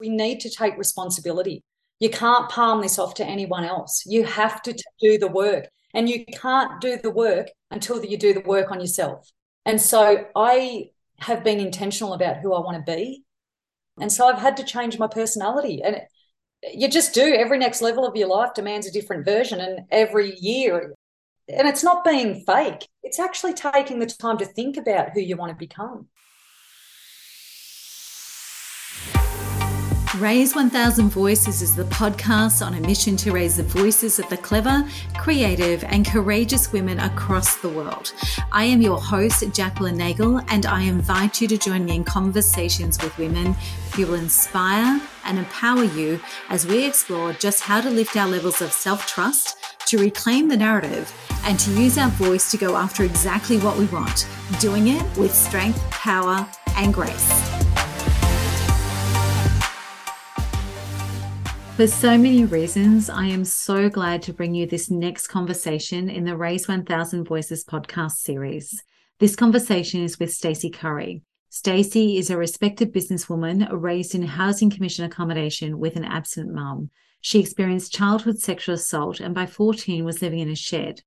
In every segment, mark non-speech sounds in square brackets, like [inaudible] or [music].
We need to take responsibility. You can't palm this off to anyone else. You have to do the work. And you can't do the work until you do the work on yourself. And so I have been intentional about who I want to be. And so I've had to change my personality. And you just do. Every next level of your life demands a different version. And every year, and it's not being fake, it's actually taking the time to think about who you want to become. Raise 1000 Voices is the podcast on a mission to raise the voices of the clever, creative, and courageous women across the world. I am your host, Jacqueline Nagel, and I invite you to join me in conversations with women who will inspire and empower you as we explore just how to lift our levels of self trust, to reclaim the narrative, and to use our voice to go after exactly what we want, doing it with strength, power, and grace. For so many reasons, I am so glad to bring you this next conversation in the Raise 1000 Voices podcast series. This conversation is with Stacey Currie. Stacey is a respected businesswoman raised in housing commission accommodation with an absent mum. She experienced childhood sexual assault and by 14 was living in a shed.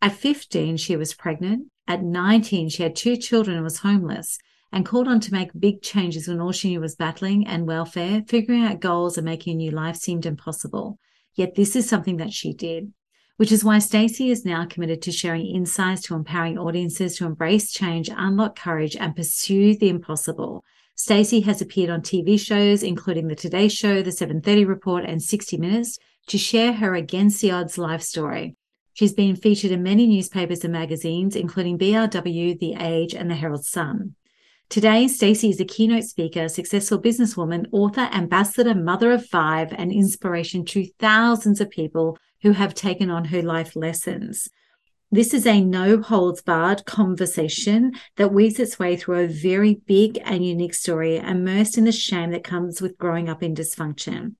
At 15, she was pregnant. At 19, she had two children and was homeless and called on to make big changes when all she knew was battling and welfare, figuring out goals and making a new life seemed impossible. Yet this is something that she did, which is why Stacey is now committed to sharing insights to empowering audiences to embrace change, unlock courage, and pursue the impossible. Stacey has appeared on TV shows, including The Today Show, The 730 Report, and 60 Minutes, to share her against the odds life story. She's been featured in many newspapers and magazines, including BRW, The Age, and the Herald Sun. Today, Stacey is a keynote speaker, successful businesswoman, author, ambassador, mother of five, and inspiration to thousands of people who have taken on her life lessons. This is a no holds barred conversation that weaves its way through a very big and unique story, immersed in the shame that comes with growing up in dysfunction.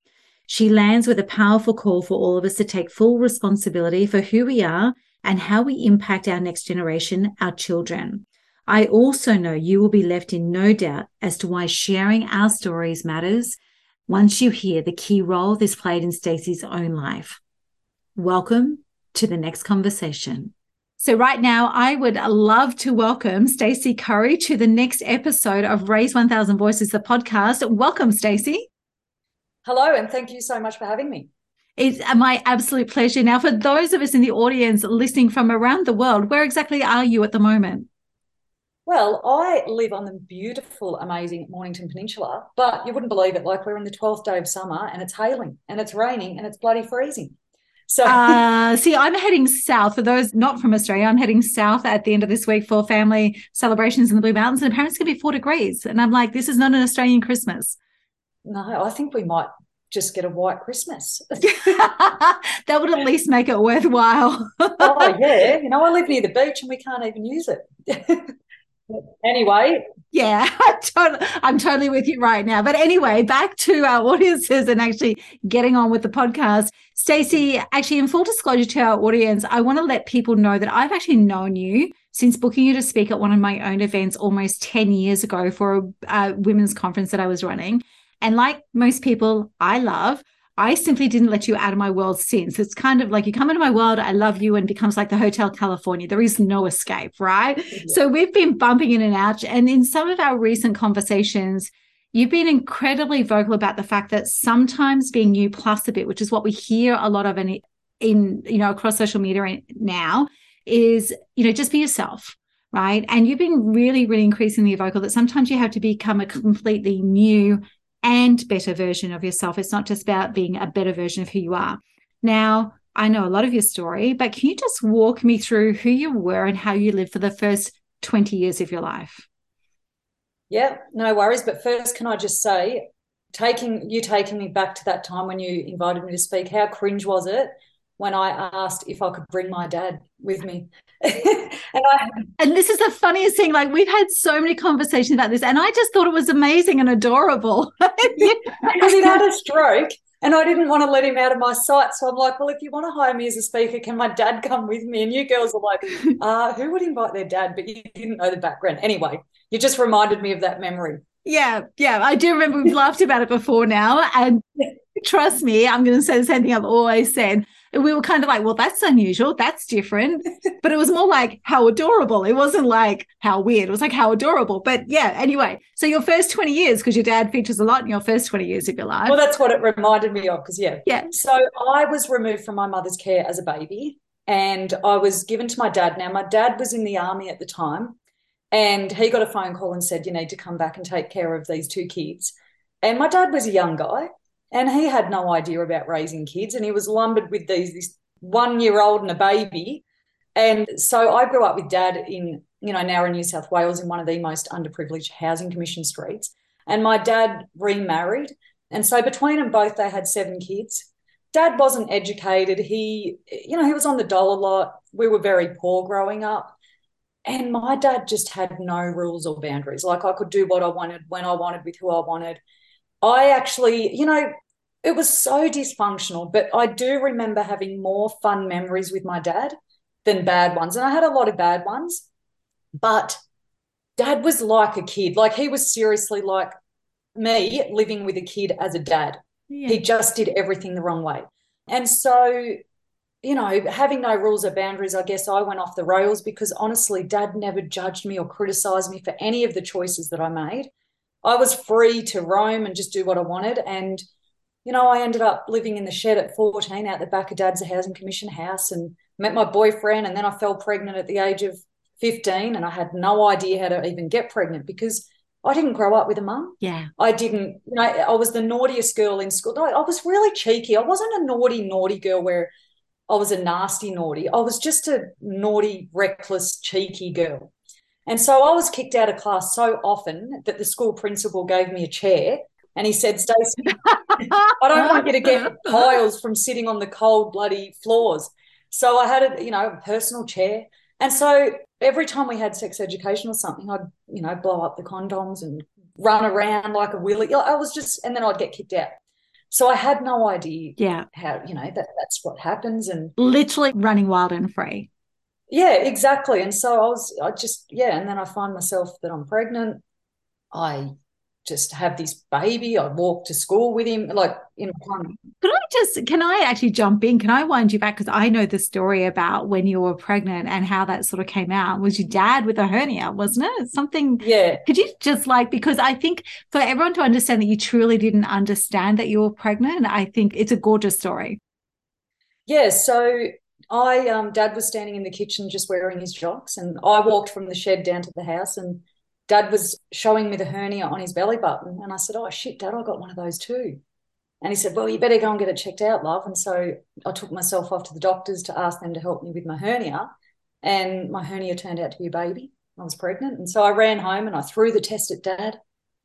She lands with a powerful call for all of us to take full responsibility for who we are and how we impact our next generation, our children. I also know you will be left in no doubt as to why sharing our stories matters once you hear the key role this played in Stacey's own life. Welcome to the next conversation. So right now, I would love to welcome Stacey Currie to the next episode of Raise 1000 Voices, the podcast. Welcome, Stacey. Hello, and thank you so much for having me. It's my absolute pleasure. Now, for those of us in the audience listening from around the world, where exactly are you at the moment? Well, I live on the beautiful, amazing Mornington Peninsula, but you wouldn't believe it. Like we're in the 12th day of summer and it's hailing and it's raining and it's bloody freezing. So, uh, [laughs] see, I'm heading south. For those not from Australia, I'm heading south at the end of this week for family celebrations in the Blue Mountains, and apparently it's going to be four degrees. And I'm like, this is not an Australian Christmas. No, I think we might just get a white Christmas. [laughs] that would at least make it worthwhile. oh yeah, [laughs] you know, I live near the beach and we can't even use it. Anyway. Yeah [laughs] i'm totally with you right now. But anyway back to our audiences and actually getting on with the podcast. Stacey actually in full disclosure to our audience i want to let people know that i've actually known you since booking you to speak at one of my own events almost 10 years ago for a, a women's conference that i was running. And like most people i love I simply didn't let you out of my world since. It's kind of like you come into my world, I love you, and becomes like the Hotel California. There is no escape, right? Yeah. So we've been bumping in and out. And in some of our recent conversations, you've been incredibly vocal about the fact that sometimes being you plus a bit, which is what we hear a lot of in, in you know, across social media now, is, you know, just be yourself right? And you've been really, really increasingly vocal that sometimes you have to become a completely new and better version of yourself. It's not just about being a better version of who you are. Now, I know a lot of your story, but can you just walk me through who you were and how you lived for the first 20 years of your life? Yeah, no worries. But first, can I just say, taking you taking me back to that time when you invited me to speak, how cringe was it when I asked if I could bring my dad with me. [laughs] and I and this is the funniest thing. Like we've had so many conversations about this, and I just thought it was amazing and adorable. [laughs] because he had a stroke, and I didn't want to let him out of my sight. So I'm like, well, if you want to hire me as a speaker, can my dad come with me? And you girls are like, [laughs] uh, who would invite their dad? But you didn't know the background. Anyway, you just reminded me of that memory. Yeah, yeah. I do remember we've laughed about it before now. And trust me, I'm going to say the same thing I've always said. We were kind of like, well, that's unusual. That's different. But it was more like how adorable. It wasn't like how weird. It was like how adorable. But yeah, anyway. So your first 20 years, because your dad features a lot in your first 20 years of your life. Well, that's what it reminded me of. Because, yeah. Yeah. So I was removed from my mother's care as a baby and I was given to my dad. Now, my dad was in the army at the time and he got a phone call and said, You need to come back and take care of these two kids. And my dad was a young guy and he had no idea about raising kids. And he was lumbered with these, this one year old and a baby. And so I grew up with dad in, you know, now in New South Wales, in one of the most underprivileged housing commission streets. And my dad remarried. And so between them both, they had seven kids. Dad wasn't educated. He, you know, he was on the dollar lot. We were very poor growing up. And my dad just had no rules or boundaries. Like I could do what I wanted when I wanted with who I wanted. I actually, you know, it was so dysfunctional, but I do remember having more fun memories with my dad than bad ones. And I had a lot of bad ones, but dad was like a kid. Like he was seriously like me living with a kid as a dad. Yeah. He just did everything the wrong way. And so you know, having no rules or boundaries, I guess I went off the rails because honestly, dad never judged me or criticized me for any of the choices that I made. I was free to roam and just do what I wanted. And, you know, I ended up living in the shed at 14 out the back of dad's a housing commission house and met my boyfriend. And then I fell pregnant at the age of 15 and I had no idea how to even get pregnant because I didn't grow up with a mum. Yeah. I didn't, you know, I was the naughtiest girl in school. I was really cheeky. I wasn't a naughty, naughty girl where I was a nasty naughty. I was just a naughty, reckless, cheeky girl. And so I was kicked out of class so often that the school principal gave me a chair and he said, Stacey, I don't want you to get piles from sitting on the cold, bloody floors. So I had a, you know, a personal chair. And so every time we had sex education or something, I'd, you know, blow up the condoms and run around like a willy. I was just, and then I'd get kicked out. So I had no idea yeah. how, you know, that that's what happens and literally running wild and free. Yeah, exactly. And so I was I just yeah, and then I find myself that I'm pregnant. I just have this baby. I walk to school with him, like in Can I just can I actually jump in? Can I wind you back because I know the story about when you were pregnant and how that sort of came out. Was your dad with a hernia, wasn't it? Something. Yeah. Could you just like because I think for everyone to understand that you truly didn't understand that you were pregnant, I think it's a gorgeous story. Yeah. So I um dad was standing in the kitchen just wearing his jocks, and I walked from the shed down to the house and dad was showing me the hernia on his belly button. And I said, Oh, shit, dad, I got one of those too. And he said, Well, you better go and get it checked out, love. And so I took myself off to the doctors to ask them to help me with my hernia. And my hernia turned out to be a baby. I was pregnant. And so I ran home and I threw the test at dad.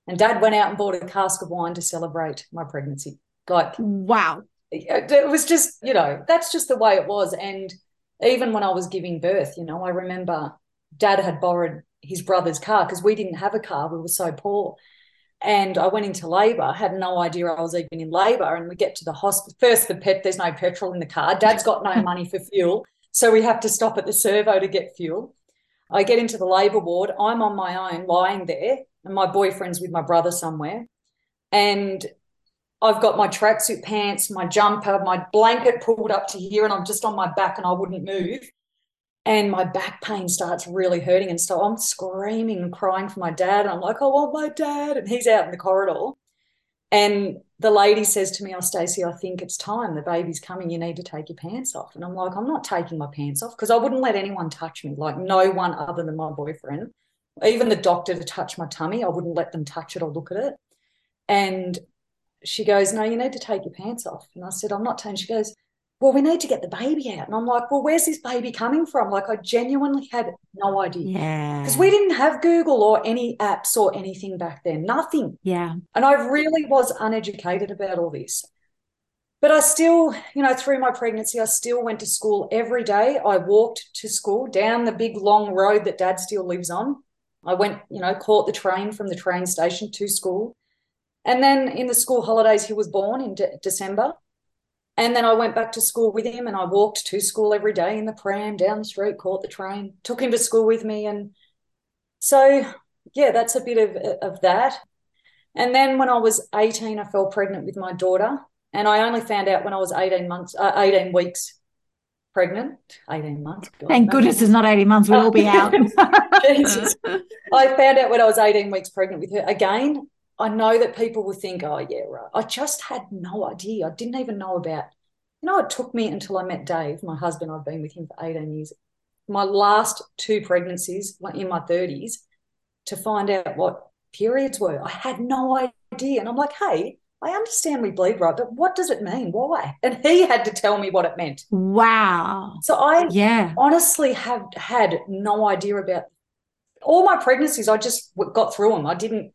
And dad went out and bought a cask of wine to celebrate my pregnancy. Like, wow. It was just, you know, that's just the way it was. And even when I was giving birth, you know, I remember dad had borrowed his brother's car because we didn't have a car. We were so poor. And I went into labour, had no idea I was even in labour. And we get to the hospital. First, the pet, there's no petrol in the car. Dad's got no money for fuel. So we have to stop at the servo to get fuel. I get into the labour ward. I'm on my own, lying there, and my boyfriend's with my brother somewhere. And I've got my tracksuit pants, my jumper, my blanket pulled up to here, and I'm just on my back and I wouldn't move and my back pain starts really hurting. And so I'm screaming and crying for my dad. And I'm like, I want my dad. And he's out in the corridor. And the lady says to me, Oh, Stacey, I think it's time. The baby's coming. You need to take your pants off. And I'm like, I'm not taking my pants off because I wouldn't let anyone touch me, like no one other than my boyfriend. Even the doctor to touch my tummy, I wouldn't let them touch it or look at it. And she goes, No, you need to take your pants off. And I said, I'm not taking. She goes, well, we need to get the baby out. And I'm like, well, where's this baby coming from? Like, I genuinely had no idea. Yeah. Because we didn't have Google or any apps or anything back then, nothing. Yeah. And I really was uneducated about all this. But I still, you know, through my pregnancy, I still went to school every day. I walked to school down the big long road that dad still lives on. I went, you know, caught the train from the train station to school. And then in the school holidays, he was born in de- December. And then I went back to school with him and I walked to school every day in the pram down the street, caught the train, took him to school with me. And so, yeah, that's a bit of, of that. And then when I was 18, I fell pregnant with my daughter. And I only found out when I was 18 months, uh, 18 weeks pregnant. 18 months. God, Thank goodness it's not 18 months. We'll all be [laughs] out. Jesus. I found out when I was 18 weeks pregnant with her. Again, I know that people will think, oh, yeah, right. I just had no idea. I didn't even know about, you know, it took me until I met Dave, my husband. I've been with him for 18 years. My last two pregnancies in my 30s to find out what periods were. I had no idea. And I'm like, hey, I understand we bleed right, but what does it mean? Why? And he had to tell me what it meant. Wow. So I yeah. honestly have had no idea about all my pregnancies. I just got through them. I didn't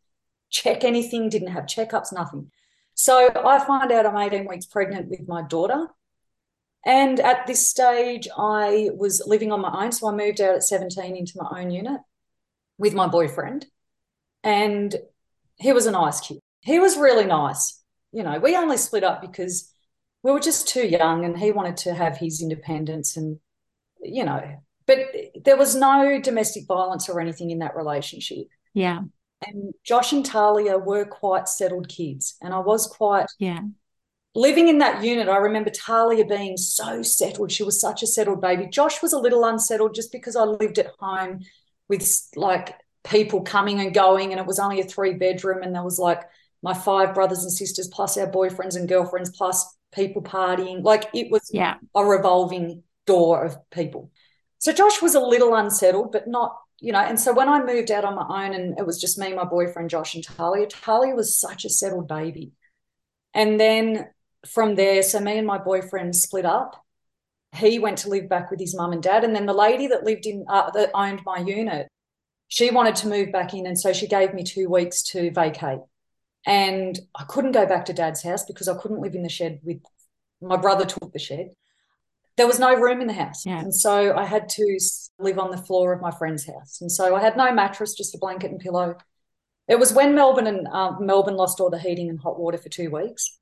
check anything, didn't have checkups, nothing. So I find out I'm 18 weeks pregnant with my daughter. And at this stage, I was living on my own. So I moved out at 17 into my own unit with my boyfriend. And he was a nice kid. He was really nice. You know, we only split up because we were just too young and he wanted to have his independence and, you know, but there was no domestic violence or anything in that relationship. Yeah. And Josh and Talia were quite settled kids. And I was quite, yeah. Living in that unit, I remember Talia being so settled. She was such a settled baby. Josh was a little unsettled just because I lived at home with like people coming and going, and it was only a three bedroom, and there was like my five brothers and sisters plus our boyfriends and girlfriends plus people partying. Like it was yeah. a revolving door of people. So Josh was a little unsettled, but not, you know. And so when I moved out on my own and it was just me, my boyfriend, Josh, and Talia, Talia was such a settled baby. And then from there, so me and my boyfriend split up. He went to live back with his mum and dad. And then the lady that lived in, uh, that owned my unit, she wanted to move back in. And so she gave me two weeks to vacate. And I couldn't go back to dad's house because I couldn't live in the shed with my brother took the shed. There was no room in the house. Yeah. And so I had to live on the floor of my friend's house. And so I had no mattress, just a blanket and pillow. It was when Melbourne and uh, Melbourne lost all the heating and hot water for two weeks.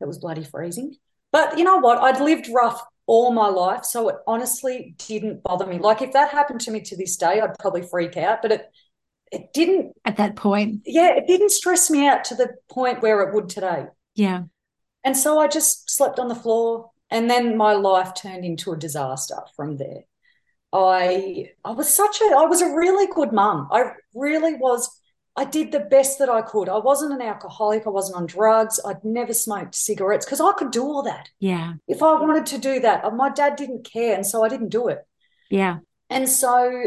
It was bloody freezing. But you know what? I'd lived rough all my life. So it honestly didn't bother me. Like if that happened to me to this day, I'd probably freak out. But it it didn't at that point. Yeah, it didn't stress me out to the point where it would today. Yeah. And so I just slept on the floor and then my life turned into a disaster from there. I I was such a I was a really good mum. I really was I did the best that I could. I wasn't an alcoholic. I wasn't on drugs. I'd never smoked cigarettes because I could do all that. Yeah. If I wanted to do that, uh, my dad didn't care. And so I didn't do it. Yeah. And so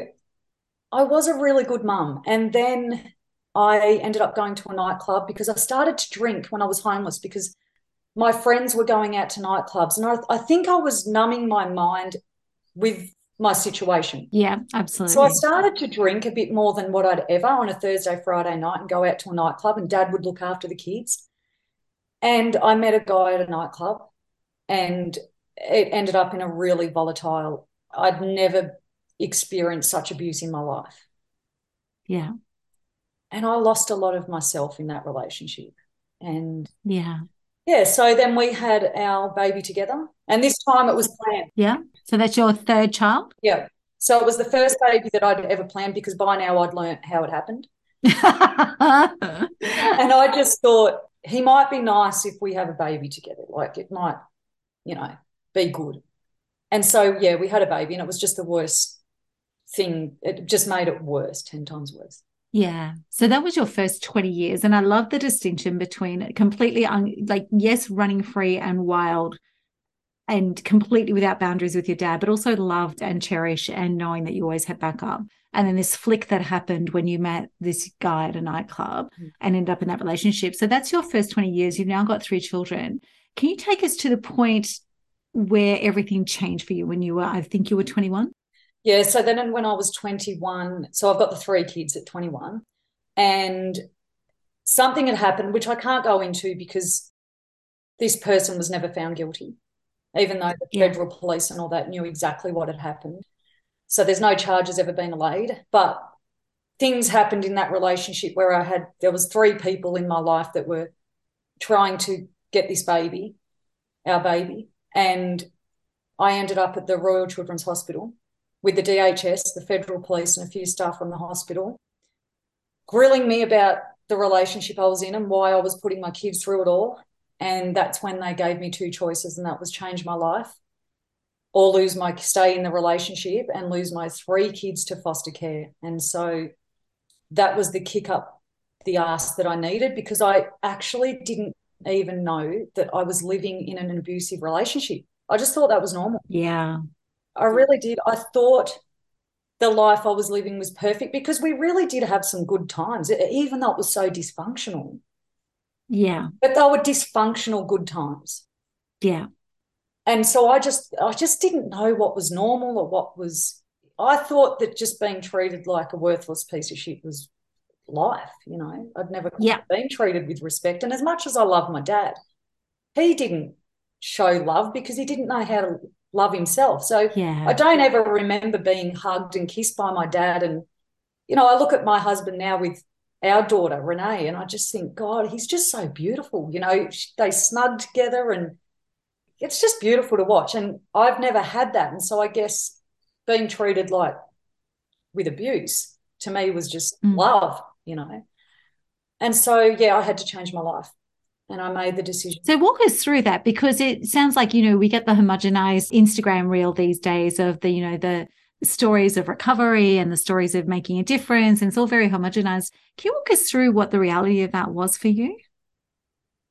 I was a really good mum. And then I ended up going to a nightclub because I started to drink when I was homeless because my friends were going out to nightclubs. And I, I think I was numbing my mind with my situation. Yeah, absolutely. So I started to drink a bit more than what I'd ever on a Thursday, Friday night and go out to a nightclub, and dad would look after the kids. And I met a guy at a nightclub, and it ended up in a really volatile. I'd never experienced such abuse in my life. Yeah. And I lost a lot of myself in that relationship. And yeah. Yeah. So then we had our baby together. And this time it was planned. Yeah. So that's your third child? Yeah. So it was the first baby that I'd ever planned because by now I'd learned how it happened. [laughs] and I just thought he might be nice if we have a baby together. Like it might, you know, be good. And so, yeah, we had a baby and it was just the worst thing it just made it worse 10 times worse yeah. So that was your first 20 years and i love the distinction between completely un- like yes running free and wild and completely without boundaries with your dad but also loved and cherished and knowing that you always had backup. And then this flick that happened when you met this guy at a nightclub mm. and ended up in that relationship. So that's your first 20 years. You've now got three children. Can you take us to the point where everything changed for you when you were i think you were 21 yeah. So then when I was 21, so I've got the three kids at 21, and something had happened, which I can't go into because this person was never found guilty, even though the yeah. federal police and all that knew exactly what had happened. So there's no charges ever been laid, but things happened in that relationship where I had there was three people in my life that were trying to get this baby, our baby, and I ended up at the Royal Children's Hospital with the DHS, the federal police, and a few staff from the hospital, grilling me about the relationship I was in and why I was putting my kids through it all. And that's when they gave me two choices, and that was change my life or lose my stay in the relationship and lose my three kids to foster care. And so that was the kick up the ass that I needed because I actually didn't even know that I was living in an abusive relationship. I just thought that was normal. Yeah. I really did. I thought the life I was living was perfect because we really did have some good times, even though it was so dysfunctional. Yeah. But they were dysfunctional good times. Yeah. And so I just I just didn't know what was normal or what was I thought that just being treated like a worthless piece of shit was life, you know. I'd never yeah. been treated with respect. And as much as I love my dad, he didn't show love because he didn't know how to love himself. So yeah. I don't ever remember being hugged and kissed by my dad. And, you know, I look at my husband now with our daughter, Renee, and I just think, God, he's just so beautiful. You know, they snug together and it's just beautiful to watch. And I've never had that. And so I guess being treated like with abuse to me was just mm. love, you know. And so, yeah, I had to change my life and I made the decision. So walk us through that because it sounds like, you know, we get the homogenized Instagram reel these days of the, you know, the stories of recovery and the stories of making a difference. And it's all very homogenized. Can you walk us through what the reality of that was for you?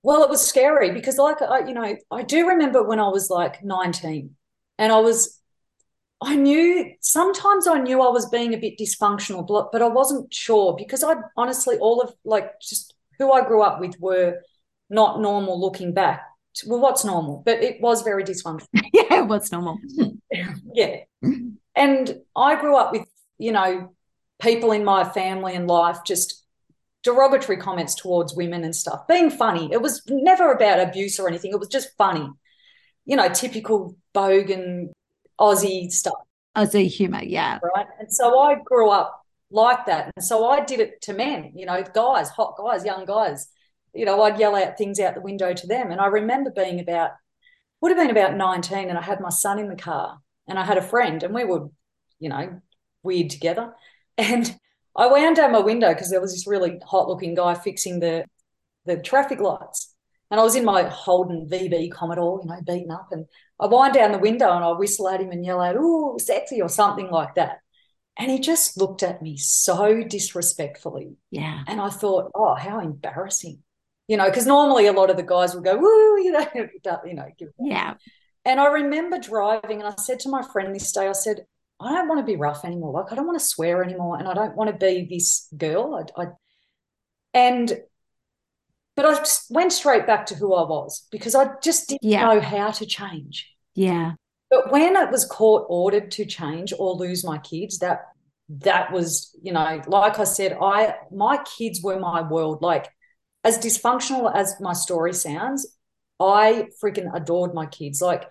Well, it was scary because, like, I, you know, I do remember when I was like 19 and I was, I knew sometimes I knew I was being a bit dysfunctional, but, but I wasn't sure because I honestly, all of like just who I grew up with were not normal looking back. Well, what's normal? But it was very dysfunctional. [laughs] yeah, what's normal? [laughs] yeah. And I grew up with, you know, people in my family and life just derogatory comments towards women and stuff, being funny. It was never about abuse or anything. It was just funny. You know, typical bogan Aussie stuff. Aussie humor, yeah. Right. And so I grew up like that. And so I did it to men, you know, guys, hot guys, young guys you know, I'd yell out things out the window to them. And I remember being about, would have been about 19, and I had my son in the car and I had a friend, and we were, you know, weird together. [laughs] And I wound down my window because there was this really hot looking guy fixing the the traffic lights. And I was in my Holden VB Commodore, you know, beaten up. And I wind down the window and I whistle at him and yell out, ooh, sexy, or something like that. And he just looked at me so disrespectfully. Yeah. And I thought, oh, how embarrassing you know, because normally a lot of the guys will go, woo, you know, [laughs] you know, yeah. And I remember driving, and I said to my friend this day, I said, I don't want to be rough anymore. Like I don't want to swear anymore, and I don't want to be this girl. I, I and but I went straight back to who I was because I just didn't yeah. know how to change. Yeah. But when it was court ordered to change or lose my kids, that that was, you know, like I said, I my kids were my world. Like as dysfunctional as my story sounds, I freaking adored my kids. Like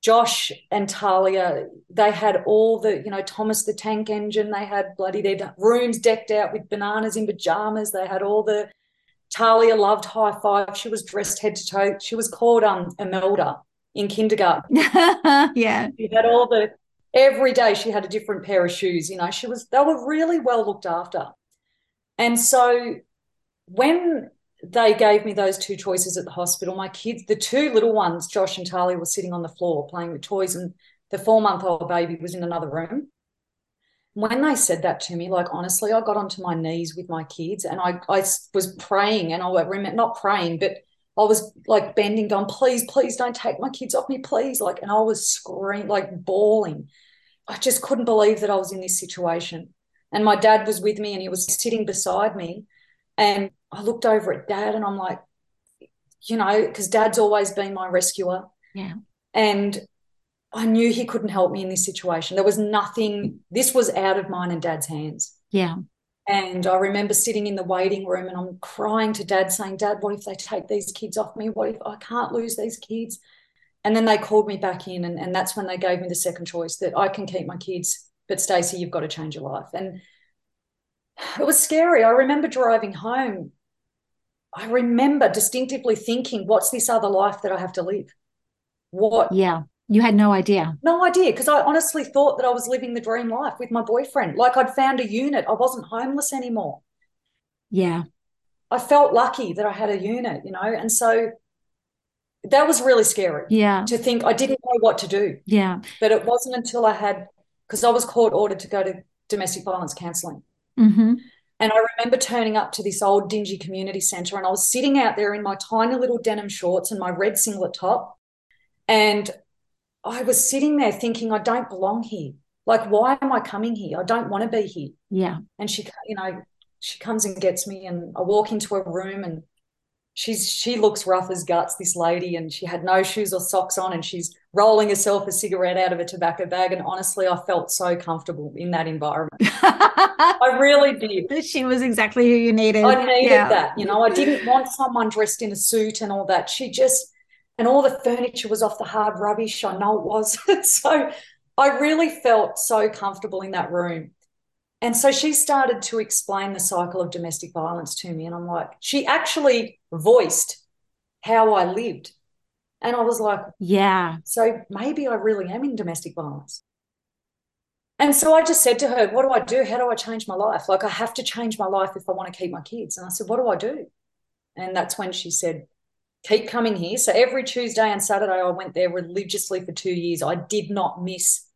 Josh and Talia, they had all the, you know, Thomas the Tank Engine. They had bloody their rooms decked out with bananas in pajamas. They had all the. Talia loved Hi-5. She was dressed head to toe. She was called um Imelda in kindergarten. [laughs] yeah, she had all the. Every day she had a different pair of shoes. You know, she was. They were really well looked after, and so when they gave me those two choices at the hospital. My kids, the two little ones, Josh and Talia, were sitting on the floor playing with toys, and the four month old baby was in another room. When they said that to me, like honestly, I got onto my knees with my kids and I, I was praying, and I remember not praying, but I was like bending, going, please, please don't take my kids off me, please. Like, and I was screaming, like bawling. I just couldn't believe that I was in this situation. And my dad was with me and he was sitting beside me. And I looked over at dad and I'm like, you know, because dad's always been my rescuer. Yeah. And I knew he couldn't help me in this situation. There was nothing, this was out of mine and dad's hands. Yeah. And I remember sitting in the waiting room and I'm crying to dad, saying, Dad, what if they take these kids off me? What if I can't lose these kids? And then they called me back in, and, and that's when they gave me the second choice that I can keep my kids, but Stacey, you've got to change your life. And it was scary. I remember driving home I remember distinctively thinking, what's this other life that I have to live? What? Yeah. You had no idea. No idea. Because I honestly thought that I was living the dream life with my boyfriend. Like I'd found a unit. I wasn't homeless anymore. Yeah. I felt lucky that I had a unit, you know, and so that was really scary. Yeah. To think I didn't know what to do. Yeah. But it wasn't until I had, because I was court ordered to go to domestic violence counselling. Mm-hmm. And I remember turning up to this old dingy community centre and I was sitting out there in my tiny little denim shorts and my red singlet top. And I was sitting there thinking, I don't belong here. Like, why am I coming here? I don't want to be here. Yeah. And she, you know, she comes and gets me and I walk into a room and she's she looks rough as guts this lady and she had no shoes or socks on and she's rolling herself a cigarette out of a tobacco bag and honestly i felt so comfortable in that environment. [laughs] I really did. She was exactly who you needed. I needed yeah. that you know i didn't want someone dressed in a suit and all that. She just and all the furniture was off the hard rubbish i know it was. [laughs] So i really felt so comfortable in that room and so she started to explain the cycle of domestic violence to me. And I'm like, she actually voiced how I lived. And I was like, yeah. So maybe I really am in domestic violence. And so I just said to her, What do I do? How do I change my life? Like, I have to change my life if I want to keep my kids. And I said, What do I do? And that's when she said, Keep coming here. So every Tuesday and Saturday, I went there religiously for two years. I did not miss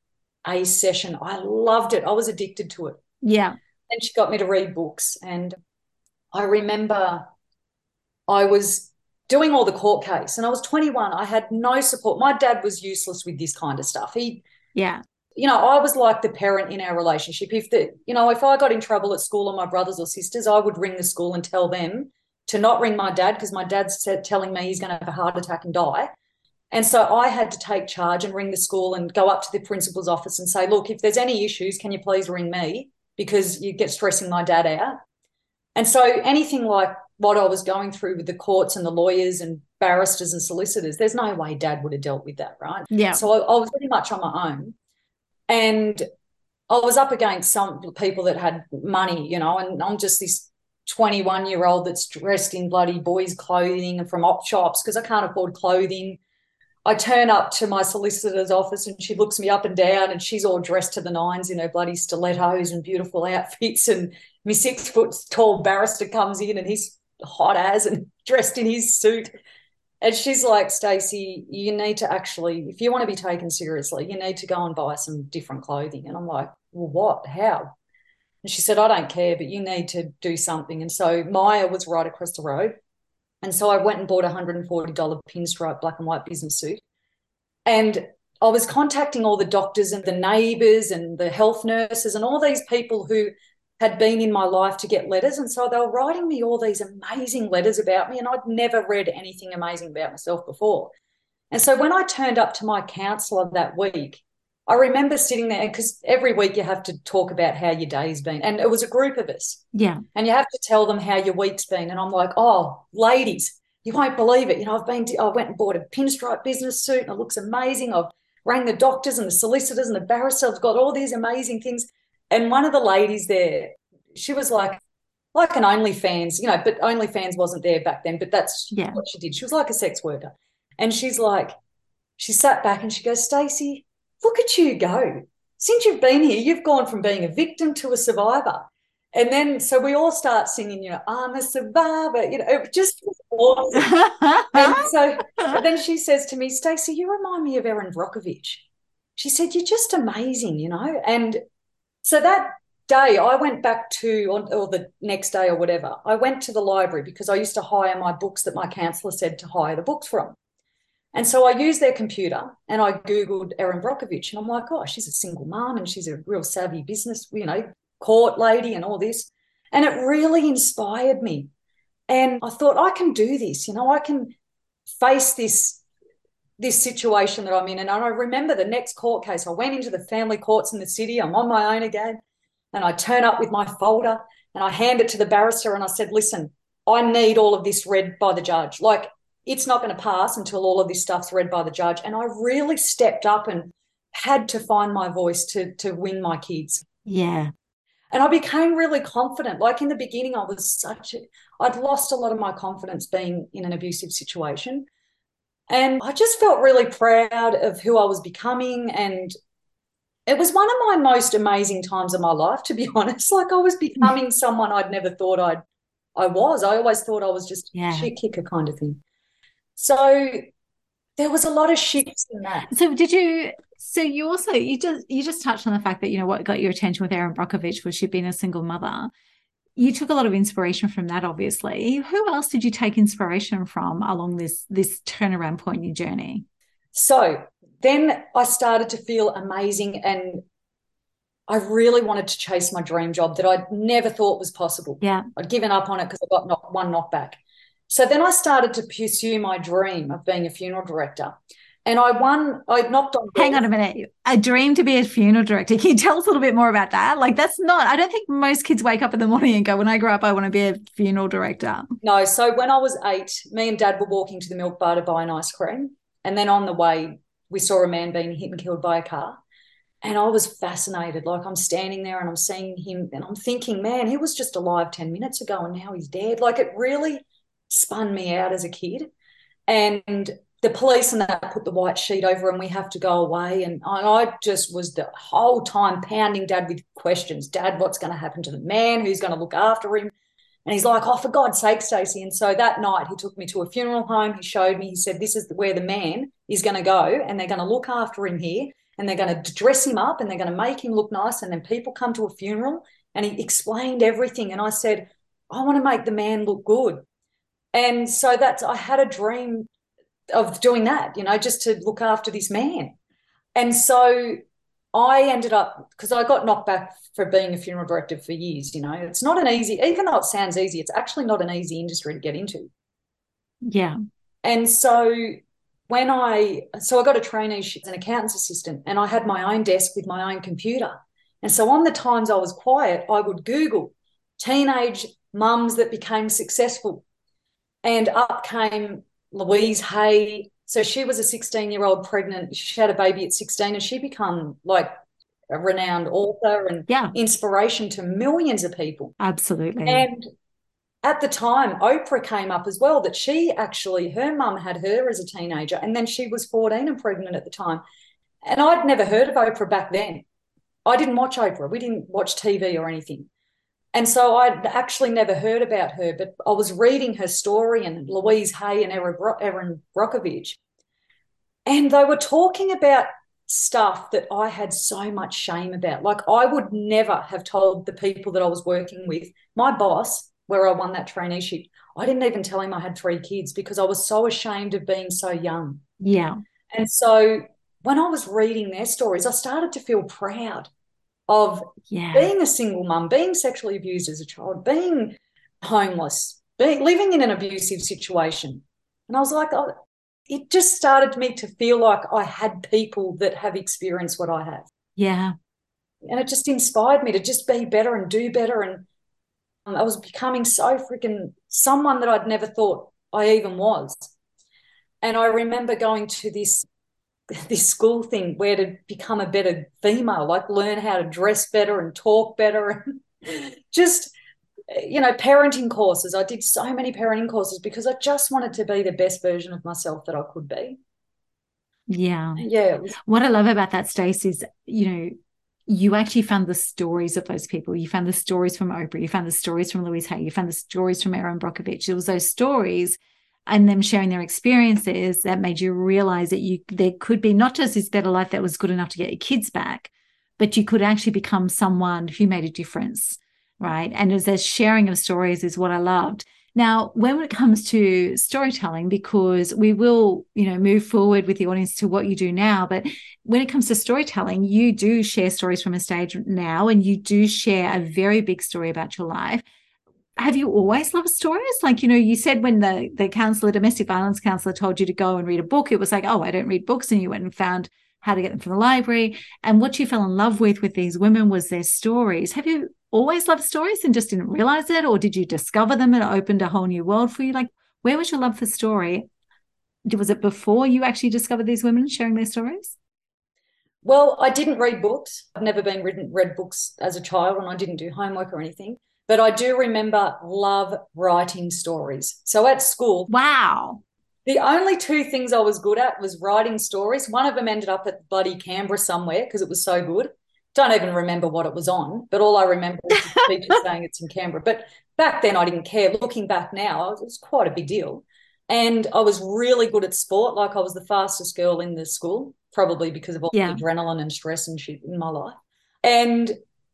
a session. I loved it. I was addicted to it. Yeah. And she got me to read books. And I remember I was doing all the court case and I was 21. I had no support. My dad was useless with this kind of stuff. He, yeah. You know, I was like the parent in our relationship. If the, you know, if I got in trouble at school or my brothers or sisters, I would ring the school and tell them to not ring my dad because my dad's said, telling me he's going to have a heart attack and die. And so I had to take charge and ring the school and go up to the principal's office and say, look, if there's any issues, can you please ring me? Because you get stressing my dad out. And so anything like what I was going through with the courts and the lawyers and barristers and solicitors, there's no way dad would have dealt with that, right? Yeah. So I, I was pretty much on my own. And I was up against some people that had money, you know, and I'm just this 21 year old that's dressed in bloody boys' clothing and from op shops because I can't afford clothing. I turn up to my solicitor's office and she looks me up and down and she's all dressed to the nines in her bloody stilettos and beautiful outfits. And my six foot tall barrister comes in and he's hot as and [laughs] dressed in his suit. And she's like, Stacey, you need to actually, if you want to be taken seriously, you need to go and buy some different clothing. And I'm like, well, what? How? And she said, I don't care, but you need to do something. And so Myer was right across the road. And so I went and bought a $140 pinstripe black and white business suit. And I was contacting all the doctors and the neighbors and the health nurses and all these people who had been in my life to get letters. And so they were writing me all these amazing letters about me. And I'd never read anything amazing about myself before. And so when I turned up to my counselor that week, I remember sitting there because every week you have to talk about how your day's been. And it was a group of us. Yeah. And you have to tell them how your week's been. And I'm like, oh, ladies, you won't believe it. You know, I've been, to, I went and bought a pinstripe business suit and it looks amazing. I've rang the doctors and the solicitors and the barristers. I've got all these amazing things. And one of the ladies there, she was like, like an OnlyFans, you know, but OnlyFans wasn't there back then, but that's yeah. what she did. She was like a sex worker. And she's like, she sat back and she goes, Stacey, look at you go. Since you've been here, you've gone from being a victim to a survivor. And then, so we all start singing, you know, I'm a survivor, you know, it just awesome. and [laughs] so and then she says to me, Stacey, you remind me of Erin Brockovich. She said, You're just amazing, you know? And so that day I went back to, or, or the next day or whatever, I went to the library because I used to hire my books that my counselor said to hire the books from. And so I used their computer and I Googled Erin Brockovich and I'm like, oh, she's a single mom and she's a real savvy business, you know, court lady and all this. And it really inspired me. And I thought, I can do this, you know, I can face this this situation that I'm in. And I remember the next court case, I went into the family courts in the city. I'm on my own again. And I turn up with my folder and I hand it to the barrister and I said, listen, I need all of this read by the judge. Like, it's not going to pass until all of this stuff's read by the judge. And I really stepped up and had to find my voice to to win my kids. Yeah. And I became really confident. Like in the beginning, I was such a, I'd lost a lot of my confidence being in an abusive situation. And I just felt really proud of who I was becoming. And it was one of my most amazing times of my life, to be [laughs] honest. Like I was mm. becoming someone I'd never thought I'd I was. I always thought I was just yeah. a shit kicker kind of thing. So there was a lot of shifts in that. So did you so you also you just you just touched on the fact that you know what got your attention with Erin Brockovich was she being a single mother. You took a lot of inspiration from that, obviously. Who else did you take inspiration from along this this turnaround point in your journey? So then I started to feel amazing and I really wanted to chase my dream job that I never thought was possible. Yeah. I'd given up on it because I got knock, one knockback. So then I started to pursue my dream of being a funeral director. And I won, I knocked on. Hang on a minute. A dream to be a funeral director. Can you tell us a little bit more about that? Like, that's not, I don't think most kids wake up in the morning and go, when I grow up, I want to be a funeral director. No. So when I was eight, me and dad were walking to the milk bar to buy an ice cream. And then on the way, we saw a man being hit and killed by a car. And I was fascinated. Like I'm standing there and I'm seeing him and I'm thinking, man, he was just alive 10 minutes ago and now he's dead. Like it really spun me out as a kid. And the police and that put the white sheet over and we have to go away. And I just was the whole time pounding dad with questions. Dad, what's going to happen to the man? Who's going to look after him? And he's like, oh, for God's sake, Stacey. And so that night he took me to a funeral home. He showed me, he said, this is where the man is going to go and they're going to look after him here and they're going to dress him up and they're going to make him look nice. And then people come to a funeral and he explained everything. And I said, I want to make the man look good. And so that's, I had a dream of doing that, you know, just to look after this man. And so I ended up because I got knocked back for being a funeral director for years. You know, it's not an easy, even though it sounds easy, it's actually not an easy industry to get into. Yeah. And so when I, so I got a traineeship as an accountant's assistant and I had my own desk with my own computer. And so on the times I was quiet, I would Google teenage mums that became successful. And up came Louise Hay. So she was a 16 year old pregnant. She had a baby at 16 and she become like a renowned author and yeah. inspiration to millions of people. Absolutely. And at the time, Oprah came up as well that she actually, her mum had her as a teenager and then she was 14 and pregnant at the time. And I'd never heard of Oprah back then. I didn't watch Oprah. We didn't watch TV or anything. And so I'd actually never heard about her, but I was reading her story and Louise Hay and Erin Brockovich. And they were talking about stuff that I had so much shame about. Like I would never have told the people that I was working with, my boss, where I won that traineeship, I didn't even tell him I had three kids because I was so ashamed of being so young. Yeah. And so when I was reading their stories, I started to feel proud of yeah. being a single mum, being sexually abused as a child, being homeless, being living in an abusive situation. And I was like, oh, it just started me to feel like I had people that have experienced what I have. Yeah. And it just inspired me to just be better and do better. And I was becoming so freaking someone that I'd never thought I even was. And I remember going to this [laughs] this school thing where to become a better female, like learn how to dress better and talk better [laughs] and just you know parenting courses. I did so many parenting courses because I just wanted to be the best version of myself that I could be. Yeah. Yeah. What I love about that, Stace, is you know, you actually found the stories of those people. You found the stories from Oprah. You found the stories from Louise Hay. You found the stories from Erin Brockovich. It was those stories and them sharing their experiences that made you realize that you there could be not just this better life that was good enough to get your kids back, but you could actually become someone who made a difference, right? And as a sharing of stories is what I loved. Now, when it comes to storytelling, because we will, you know, move forward with the audience to what you do now, but when it comes to storytelling, you do share stories from a stage now, and you do share a very big story about your life have you always loved stories? Like, you know, you said when the the counselor, domestic violence counselor, told you to go and read a book, it was like, oh, I don't read books, and you went and found how to get them from the library. And what you fell in love with with these women was their stories. Have you always loved stories and just didn't realize it, or did you discover them and it opened a whole new world for you? Like, where was your love for story? Was it before you actually discovered these women sharing their stories? Well, I didn't read books. I've never been written read books as a child, and I didn't do homework or anything. But I do remember love writing stories. So at school, wow. The only two things I was good at was writing stories. One of them ended up at bloody Canberra somewhere because it was so good. Don't even remember what it was on, but all I remember is the [laughs] teacher saying it's in Canberra. But back then I didn't care. Looking back now, it was quite a big deal. And I was really good at sport. Like I was the fastest girl in the school, probably because of all Yeah. the adrenaline and stress and shit in my life. And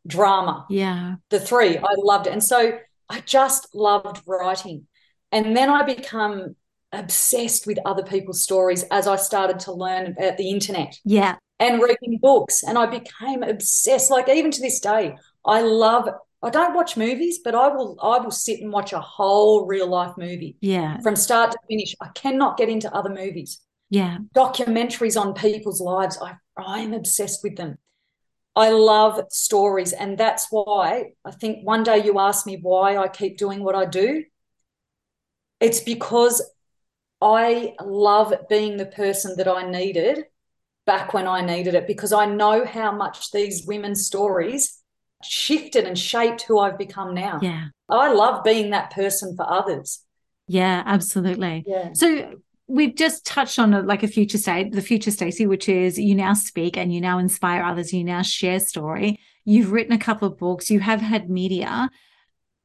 drama, Yeah. the three, I loved it. And so I just loved writing. And then I become obsessed with other people's stories as I started to learn about the internet Yeah. and reading books. And I became obsessed. Like even to this day, I love I don't watch movies, but I will I will sit and watch a whole real life movie Yeah. from start to finish. I cannot get into other movies. Yeah. Documentaries on people's lives, I I am obsessed with them. I love stories, and that's why I think one day you asked me why I keep doing what I do. It's because I love being the person that I needed back when I needed it because I know how much these women's stories shifted and shaped who I've become now. Yeah. I love being that person for others. Yeah. Absolutely. Yeah. So we've just touched on a, like a future state, the future Stacey, which is you now speak and you now inspire others, you now share story. You've written a couple of books, you have had media.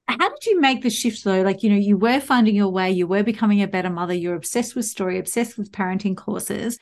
How did you make the shift though? Like, you know, you were finding your way, you were becoming a better mother, you're obsessed with story, obsessed with parenting courses.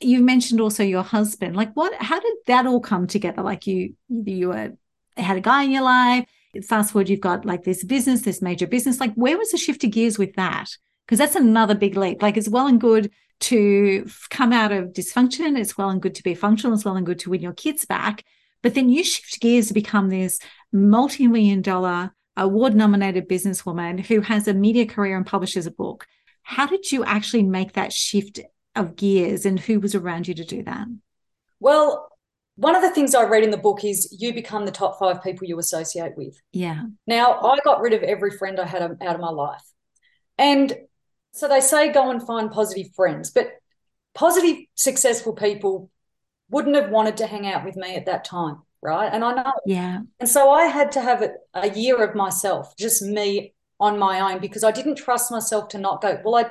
You mentioned also your husband. Like, what, how did that all come together? Like, you, you were, had a guy in your life. Fast forward, you've got like this business, this major business. Like, where was the shift of gears with that? Because that's another big leap. Like it's well and good to come out of dysfunction. It's well and good to be functional. It's well and good to win your kids back. But then you shift gears to become this multi-million dollar award nominated businesswoman who has a media career and publishes a book. How did you actually make that shift of gears and who was around you to do that? Well, one of the things I read in the book is you become the top five people you associate with. Yeah. Now, I got rid of every friend I had um, out of my life. And so they say go and find positive friends, but positive, successful people wouldn't have wanted to hang out with me at that time, right? And I know. Yeah. And so I had to have a, a year of myself, just me on my own, because I didn't trust myself to not go. Well, I,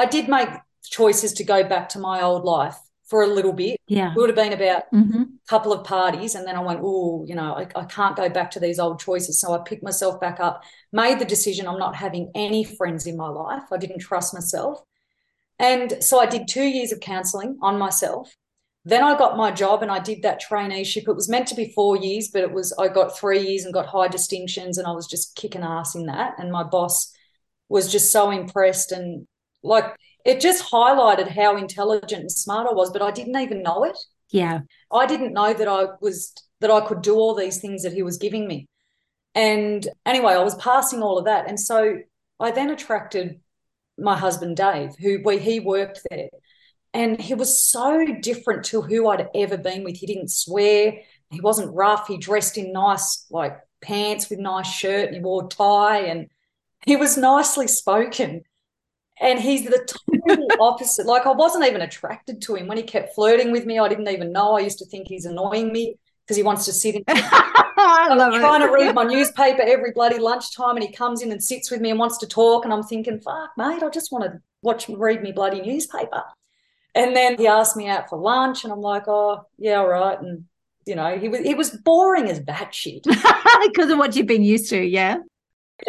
I did make choices to go back to my old life for a little bit. Yeah. It would have been about hmm couple of parties and then I went, oh, you know, I, I can't go back to these old choices. So I picked myself back up, made the decision I'm not having any friends in my life. I didn't trust myself. And so I did two years of counseling on myself. Then I got my job and I did that traineeship. It was meant to be four years, but it was I got three years and got high distinctions and I was just kicking ass in that. And my boss was just so impressed and like it just highlighted how intelligent and smart I was, but I didn't even know it. Yeah. I didn't know that I was that I could do all these things that he was giving me. And anyway, I was passing all of that. And so I then attracted my husband Dave, who we he worked there. And he was so different to who I'd ever been with. He didn't swear, he wasn't rough, he dressed in nice like pants with nice shirt and he wore tie and he was nicely spoken. And he's the total [laughs] opposite. Like I wasn't even attracted to him when he kept flirting with me. I didn't even know. I used to think he's annoying me because he wants to sit in. [laughs] [laughs] I'm trying it. to read my newspaper every bloody lunchtime, and he comes in and sits with me and wants to talk, and I'm thinking, "Fuck, mate, I just want to watch read me bloody newspaper." And then he asked me out for lunch, and I'm like, "Oh, yeah, all right." And you know, he was he was boring as batshit. because of what you've been used to. Yeah.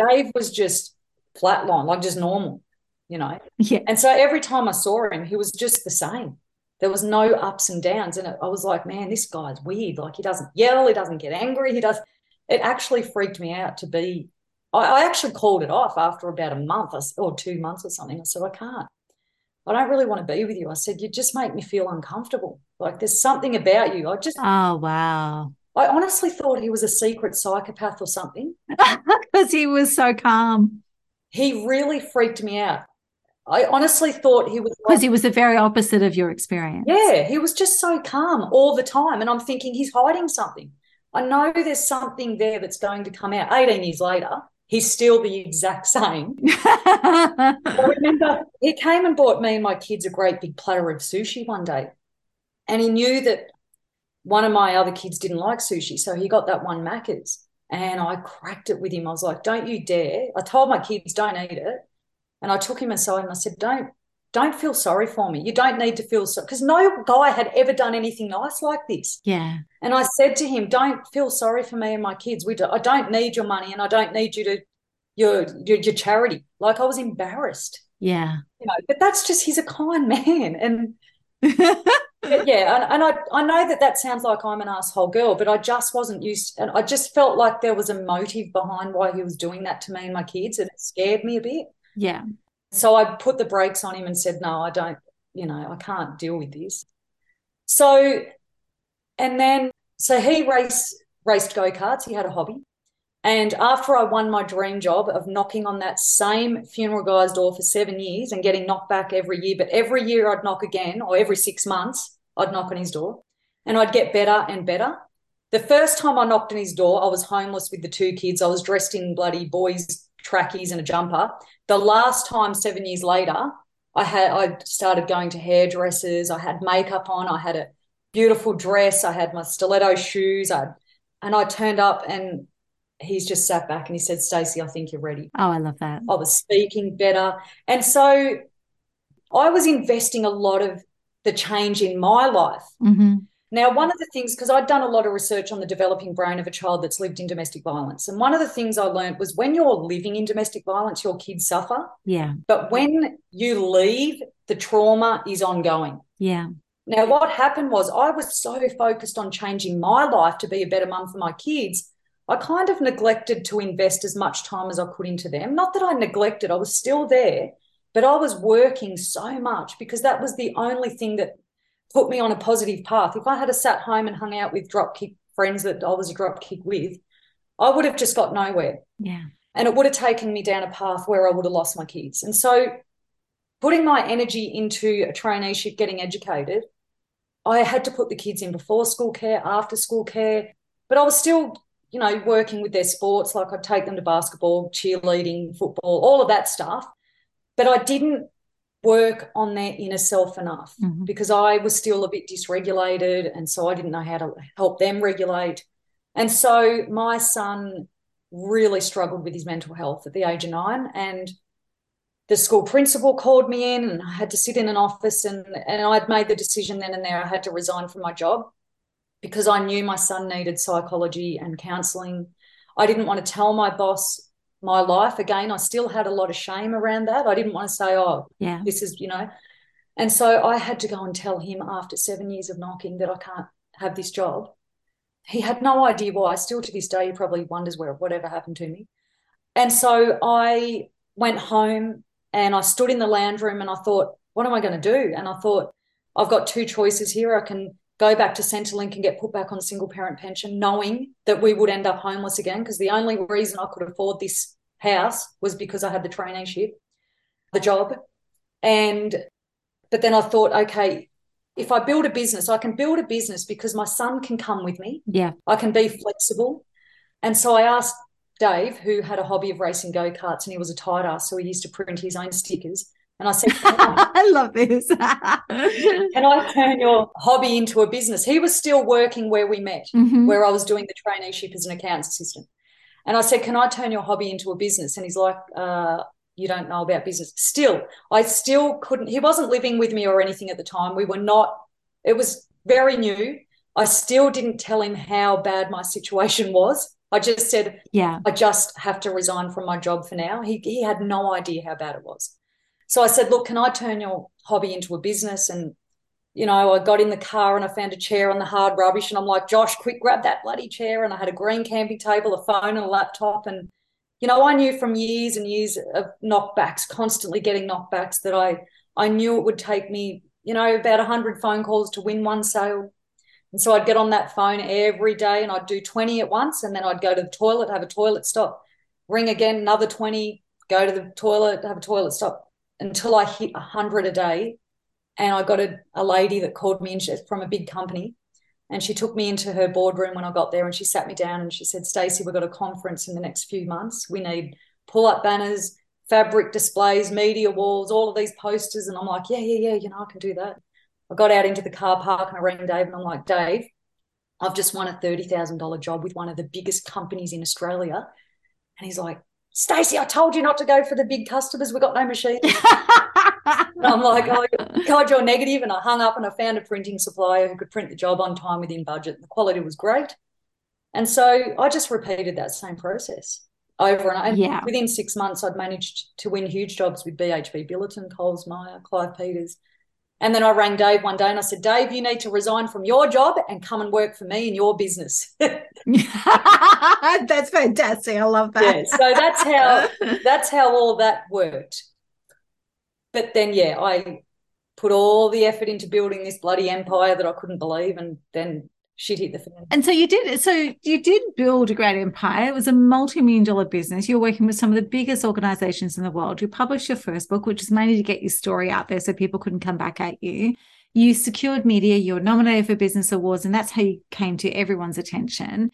Dave was just flatline, like just normal, you know. Yeah. And so every time I saw him, he was just the same. There was no ups and downs. And I was like, man, this guy's weird. Like he doesn't yell, he doesn't get angry. He does. It actually freaked me out to be. I, I actually called it off after about a month or two months or something. I said, I can't. I don't really want to be with you. I said, you just make me feel uncomfortable. Like there's something about you. I just, Oh, wow. I honestly thought he was a secret psychopath or something. [laughs] Because he was so calm. He really freaked me out. I honestly thought he was Because like, he was the very opposite of your experience. yeah, he was just so calm all the time. And I'm thinking he's hiding something. I know there's something there that's going to come out. 18 years later, he's still the exact same. [laughs] I remember he came and bought me and my kids a great big platter of sushi one day. And he knew that one of my other kids didn't like sushi. So he got that one Macca's. And I cracked it with him. I was like, don't you dare. I told my kids, don't eat it. And I took him aside and I said, don't, don't feel sorry for me. You don't need to feel sorry. Because no guy had ever done anything nice like this. yeah. And I said to him, don't feel sorry for me and my kids. We do, I don't need your money and I don't need you to your, your your charity. Like I was embarrassed. Yeah. You know, but that's just he's a kind [laughs] man. And [laughs] yeah, and, and I I know that that sounds like I'm an asshole girl, but I just wasn't used, and I just felt like there was a motive behind why he was doing that to me and my kids, and it scared me a bit. Yeah. So I put the brakes on him and said, "No, I don't. You know, I can't deal with this." So, and then so he raced raced go karts. He had a hobby, and after I won my dream job of knocking on that same funeral guy's door for seven years and getting knocked back every year, but every year I'd knock again, or every six months, I'd knock on his door and I'd get better and better. The first time I knocked on his door, I was homeless with the two kids. I was dressed in bloody boys' trackies and a jumper. The last time, seven years later, I had I started going to hairdressers. I had makeup on. I had a beautiful dress. I had my stiletto shoes. I and I turned up and he's just sat back and he said, Stacey, I think you're ready. Oh, I love that. I was speaking better. And so I was investing a lot of the change in my life. Mm-hmm. Now, one of the things, because I'd done a lot of research on the developing brain of a child that's lived in domestic violence. And one of the things I learned was when you're living in domestic violence, your kids suffer. Yeah. But when you leave, the trauma is ongoing. Yeah. Now, what happened was I was so focused on changing my life to be a better mum for my kids I kind of neglected to invest as much time as I could into them. Not that I neglected, I was still there, but I was working so much because that was the only thing that put me on a positive path. If I had a sat home and hung out with dropkick friends that I was a dropkick with, I would have just got nowhere. Yeah. And it would have taken me down a path where I would have lost my kids. And so putting my energy into a traineeship, getting educated, I had to put the kids in before school care, after school care, but I was still you know, working with their sports, like I'd take them to basketball, cheerleading, football, all of that stuff. But I didn't work on their inner self enough Mhm. because I was still a bit dysregulated. And so I didn't know how to help them regulate. And so my son really struggled with his mental health at the age of nine. And the school principal called me in and I had to sit in an office and, and I'd made the decision then and there I had to resign from my job because I knew my son needed psychology and counseling. I didn't want to tell my boss my life again. I still had a lot of shame around that. I didn't want to say, oh, Yeah. this is, you know. And so I had to go and tell him after seven years of knocking that I can't have this job. He had no idea why. Still to this day, he probably wonders where whatever happened to me. And so I went home and I stood in the lounge room and I thought, what am I going to do? And I thought, I've got two choices here. I can go back to Centrelink and get put back on single parent pension, knowing that we would end up homeless again. Because the only reason I could afford this house was because I had the traineeship, the job. And, but then I thought, okay, if I build a business, I can build a business because my son can come with me. Yeah. I can be flexible. And so I asked Dave, who had a hobby of racing go karts and he was a tight ass, so he used to print his own stickers. And I said, [laughs] I, love this. [laughs] can I turn your hobby into a business? He was still working where we met, Mhm. where I was doing the traineeship as an accounts assistant. And I said, Can I turn your hobby into a business? And he's like, uh, You don't know about business. Still, I still couldn't. He wasn't living with me or anything at the time. We were not, it was very new. I still didn't tell him how bad my situation was. I just said, Yeah. I just have to resign from my job for now. He, he had no idea how bad it was. So I said, Look, can I turn your hobby into a business? And, you know, I got in the car and I found a chair on the hard rubbish. And I'm like, Josh, quick, grab that bloody chair. And I had a green camping table, a phone, and a laptop. And, you know, I knew from years and years of knockbacks, constantly getting knockbacks, that I, I knew it would take me, you know, about 100 phone calls to win one sale. And so I'd get on that phone every day and I'd do 20 at once. And then I'd go to the toilet, have a toilet stop, ring again, another 20, go to the toilet, have a toilet stop until I hit 100 a day. And I got a, a lady that called me in from a big company. And she took me into her boardroom when I got there and she sat me down and she said, Stacey, we've got a conference in the next few months. We need pull up banners, fabric displays, media walls, all of these posters. And I'm like, yeah, yeah, yeah, you know, I can do that. I got out into the car park and I rang Dave and I'm like, Dave, I've just won a $30,000 job with one of the biggest companies in Australia. And he's like, Stacey, I told you not to go for the big customers. We've got no machines. And [laughs] I'm like, oh, God, you're negative. And I hung up and I found a printing supplier who could print the job on time within budget. The quality was great. And so I just repeated that same process. over and over. Yeah. Within six months, I'd managed to win huge jobs with BHP Billiton, Coles Myer, Clive Peters. And then I rang Dave one day and I said, Dave, you need to resign from your job and come and work for me in your business. [laughs] [laughs] that's fantastic. I love that. Yeah, so that's how [laughs] that's how all that worked. But then yeah, I put all the effort into building this bloody empire that I couldn't believe and then shit hit the fan. And so you did so you did build a great empire. It was a multi-million dollar business. You're working with some of the biggest organizations in the world. You published your first book, which is mainly to get your story out there so people couldn't come back at you. You secured media, you were nominated for business awards, and that's how you came to everyone's attention.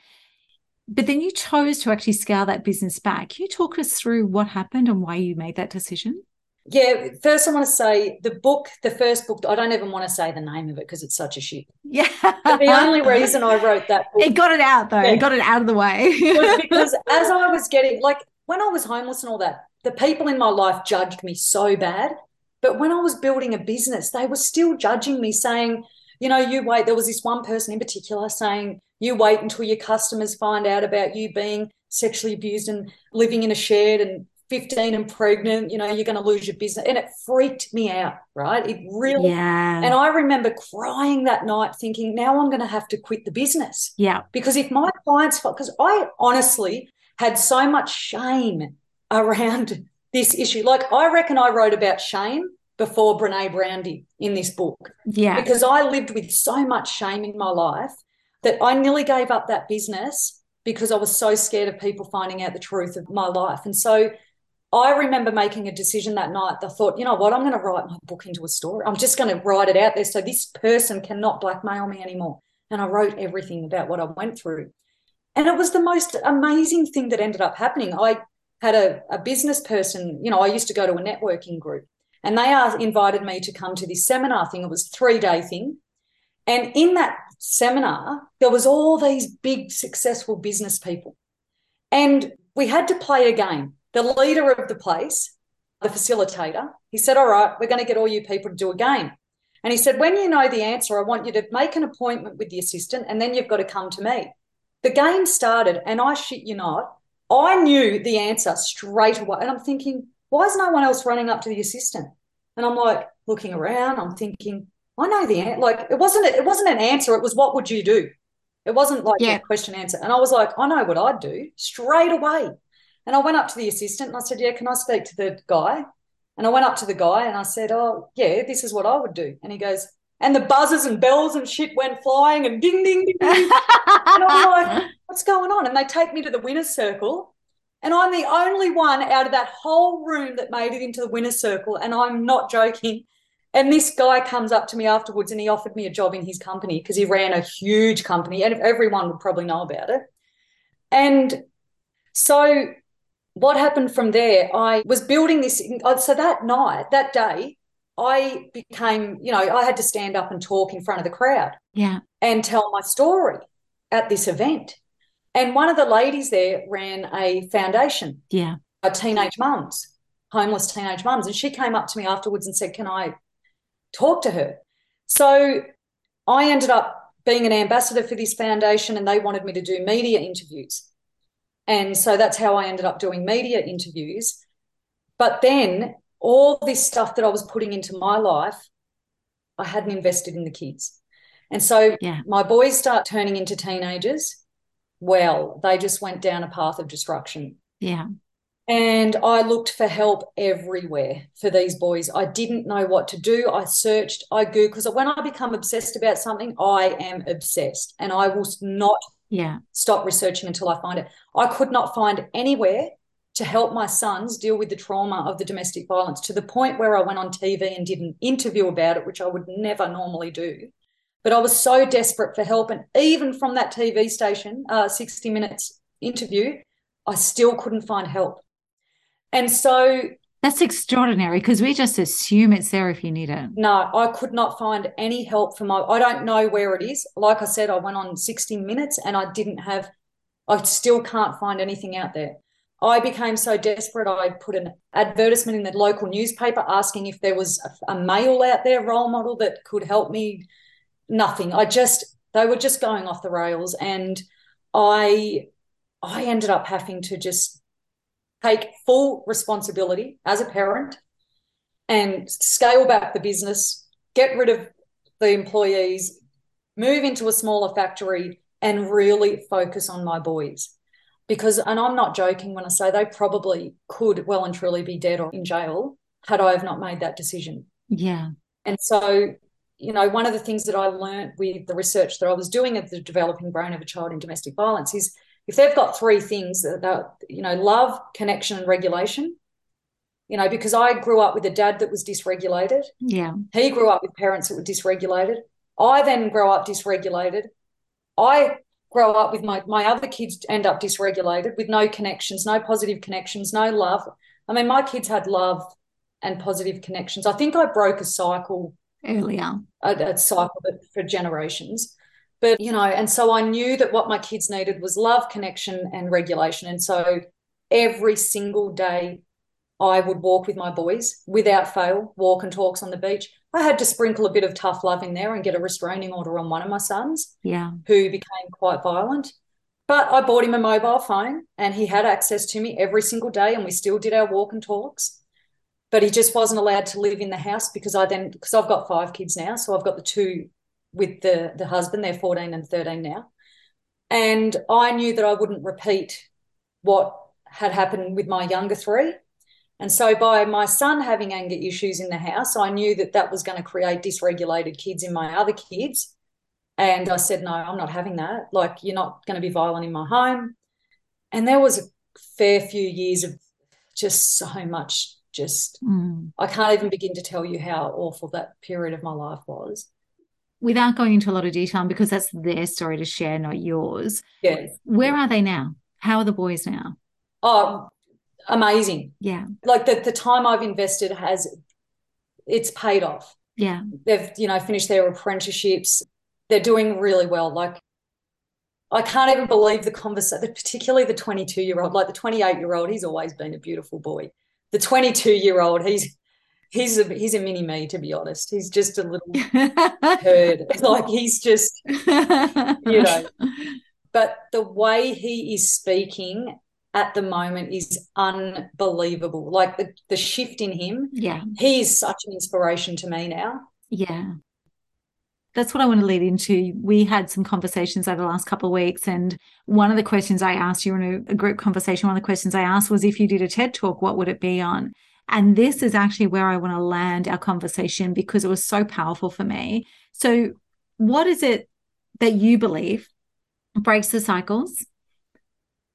But then you chose to actually scale that business back. Can you talk us through what happened and why you made that decision? Yeah, first I want to say the book, the first book, I don't even want to say the name of it because it's such a shit. Yeah. But the [laughs] only reason I wrote that book. It got it out though. Yeah. It got it out of the way. [laughs] because as I was getting like when I was homeless and all that, the people in my life judged me so bad. But when I was building a business, they were still judging me, saying, you know, you wait. There was this one person in particular saying, you wait until your customers find out about you being sexually abused and living in a shed and 15 and pregnant, you know, you're going to lose your business. And it freaked me out, right? It really, yeah. And I remember crying that night thinking, now I'm going to have to quit the business. Yeah. Because if my clients, because I honestly had so much shame around [laughs] this issue. Like, I reckon I wrote about shame before Brene Brown did in this book. Yeah. Because I lived with so much shame in my life that I nearly gave up that business because I was so scared of people finding out the truth of my life. And so, I remember making a decision that night. I thought, you know what, I'm going to write my book into a story. I'm just going to write it out there so this person cannot blackmail me anymore. And I wrote everything about what I went through. And it was the most amazing thing that ended up happening. I had a, a business person, you know, I used to go to a networking group and they invited me to come to this seminar thing. It was a three day thing. And in that seminar, there was all these big successful business people. And we had to play a game the leader of the place, the facilitator, he said, All right, we're going to get all you people to do a game. And he said, When you know the answer, I want you to make an appointment with the assistant and then you've got to come to me. The game started, and I shit you not, I knew the answer straight away. And I'm thinking, Why is no one else running up to the assistant? And I'm like looking around, I'm thinking, I know the answer. Like it wasn't it wasn't an answer, it was what would you do? It wasn't like yeah. a question answer. And I was like, I know what I'd do straight away. And I went up to the assistant and I said, Yeah, can I speak to the guy? And I went up to the guy and I said, Oh, yeah, this is what I would do. And he goes, and the buzzers and bells and shit went flying and ding, ding, ding, ding. [laughs] and I'm like, what's going on? And they take me to the winner's circle. And I'm the only one out of that whole room that made it into the winner's circle. And I'm not joking. And this guy comes up to me afterwards and he offered me a job in his company because he ran a huge company and everyone would probably know about it. And so what happened from there, I was building this. Uh, so that night, that day, I became, you know, I had to stand up and talk in front of the crowd. Yeah. And tell my story at this event. And one of the ladies there ran a foundation. Yeah. A teenage mums, homeless teenage mums. And she came up to me afterwards and said, Can I talk to her? So I ended up being an ambassador for this foundation and they wanted me to do media interviews. And so that's how I ended up doing media interviews. But then all this stuff that I was putting into my life, I hadn't invested in the kids. And so yeah. my boys start turning into teenagers. Well, they just went down a path of destruction. Yeah. And I looked for help everywhere for these boys. I didn't know what to do. I searched, I Googled, because when I become obsessed about something, I am obsessed and I will not yeah. stop researching until i find it. I could not find anywhere to help my sons deal with the trauma of the domestic violence to the point where i went on tv and did an interview about it which i would never normally do. But i was so desperate for help and even from that tv station uh, 60 minutes interview i still couldn't find help. And so that's extraordinary because we just assume it's there if you need it. No, I could not find any help for my. I don't know where it is. Like I said, I went on 60 minutes and I didn't have, I still can't find anything out there. I became so desperate, I put an advertisement in the local newspaper asking if there was a, a male out there, role model that could help me. Nothing. I just, they were just going off the rails. And I, I ended up having to just take full responsibility as a parent and scale back the business, get rid of the employees, move into a smaller factory, and really focus on my boys. Because, and I'm not joking when I say they probably could well and truly be dead or in jail had I have not made that decision. Yeah. And so, you know, one of the things that I learned with the research that I was doing at the developing brain of a child in domestic violence is if they've got three things that, you know, love, connection, and regulation, you know, because I grew up with a dad that was dysregulated. Yeah. He grew up with parents that were dysregulated. I then grow up dysregulated. I grow up with my my other kids end up dysregulated with no connections, no positive connections, no love. I mean, my kids had love and positive connections. I think I broke a cycle earlier, a, a cycle for generations. But you know, and so I knew that what my kids needed was love, connection, and regulation. And so every single day I would walk with my boys without fail, walk and talks on the beach. I had to sprinkle a bit of tough love in there and get a restraining order on one of my sons, yeah, who became quite violent. But I bought him a mobile phone and he had access to me every single day, and we still did our walk and talks. But he just wasn't allowed to live in the house because I then because I've got five kids now, so I've got the two with the the husband. They're fourteen and thirteen now, and I knew that I wouldn't repeat what had happened with my younger three and so, by my son having anger issues in the house, I knew that that was going to create dysregulated kids in my other kids. And I said, No, I'm not having that. Like, you're not going to be violent in my home. And there was a fair few years of just so much, just, mm. I can't even begin to tell you how awful that period of my life was. Without going into a lot of detail, because that's their story to share, not yours. Yes. Where are they now? How are the boys now? Oh, amazing. Yeah. Like the, the time I've invested has, it's paid off. Yeah. They've, you know, finished their apprenticeships. They're doing really well. Like, I can't even believe the conversation, particularly the 22 year old, like the 28 year old, he's always been a beautiful boy. The 22 year old, he's, he's a, he's a mini me, to be honest. He's just a little. [laughs] It's [laughs] like he's just, you know, but the way he is speaking at the moment is unbelievable. Like the, the shift in him. Yeah. He is such an inspiration to me now. Yeah. That's what I want to lead into. We had some conversations over the last couple of weeks. And one of the questions I asked you in a, a group conversation, one of the questions I asked was if you did a TED talk, what would it be on? And this is actually where I want to land our conversation because it was so powerful for me. So, what is it that you believe breaks the cycles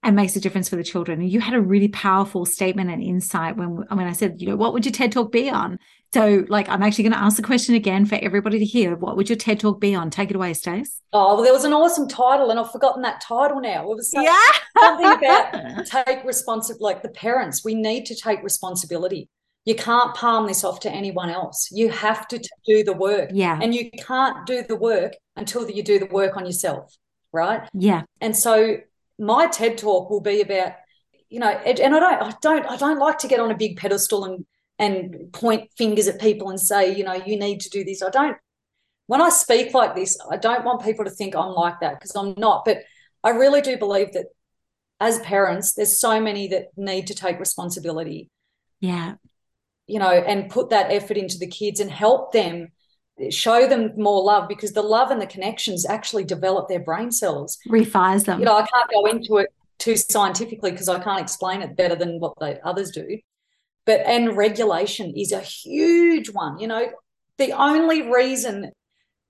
and makes a difference for the children. You had a really powerful statement and insight when when I said, you know, what would your TED talk be on? So, like, I'm actually going to ask the question again for everybody to hear. What would your TED talk be on? Take it away, Stace. Oh, well, there was an awesome title, and I've forgotten that title now. It was yeah. something about [laughs] take responsibility. Like the parents, we need to take responsibility. You can't palm this off to anyone else. You have to do the work. Yeah. And you can't do the work until you do the work on yourself. Right. Yeah. And so my TED talk will be about, you know, and I don't, I don't, I don't like to get on a big pedestal and and point fingers at people and say, you know, you need to do this. I don't. When I speak like this, I don't want people to think I'm like that because I'm not. But I really do believe that as parents, there's so many that need to take responsibility. Yeah. You know, and put that effort into the kids and help them show them more love because the love and the connections actually develop their brain cells refires them you know i can't go into it too scientifically because i can't explain it better than what the others do but and regulation is a huge one you know the only reason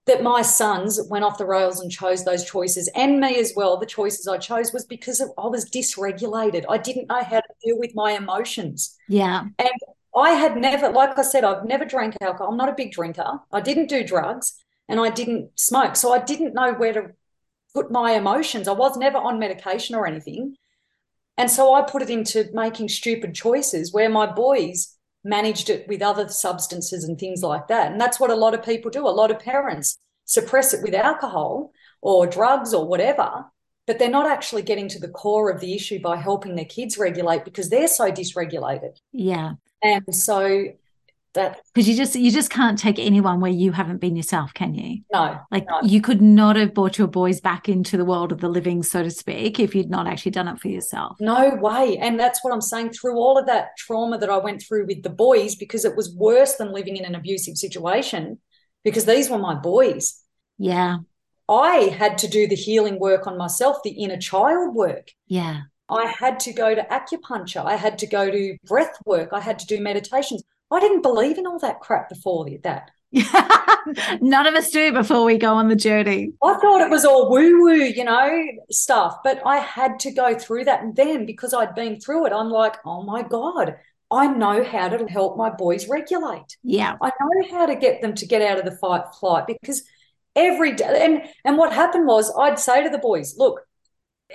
that my sons went off the rails and chose those choices and me as well the choices i chose was because i was dysregulated i didn't know how to deal with my emotions yeah and I had never, like I said, I've never drank alcohol. I'm not a big drinker. I didn't do drugs and I didn't smoke. So I didn't know where to put my emotions. I was never on medication or anything. And so I put it into making stupid choices where my boys managed it with other substances and things like that. And that's what a lot of people do. A lot of parents suppress it with alcohol or drugs or whatever, but they're not actually getting to the core of the issue by helping their kids regulate because they're so dysregulated. Yeah. And so that because you just you just can't take anyone where you haven't been yourself can you no like no. you could not have brought your boys back into the world of the living so to speak if you'd not actually done it for yourself no way and that's what i'm saying through all of that trauma that i went through with the boys because it was worse than living in an abusive situation because these were my boys yeah i had to do the healing work on myself the inner child work yeah I had to go to acupuncture. I had to go to breath work. I had to do meditations. I didn't believe in all that crap before that. [laughs] None of us do before we go on the journey. I thought it was all woo woo, you know, stuff, but I had to go through that. And then because I'd been through it, I'm like, oh my God, I know how to help my boys regulate. Yeah. I know how to get them to get out of the fight flight because every day, and, and what happened was I'd say to the boys, look,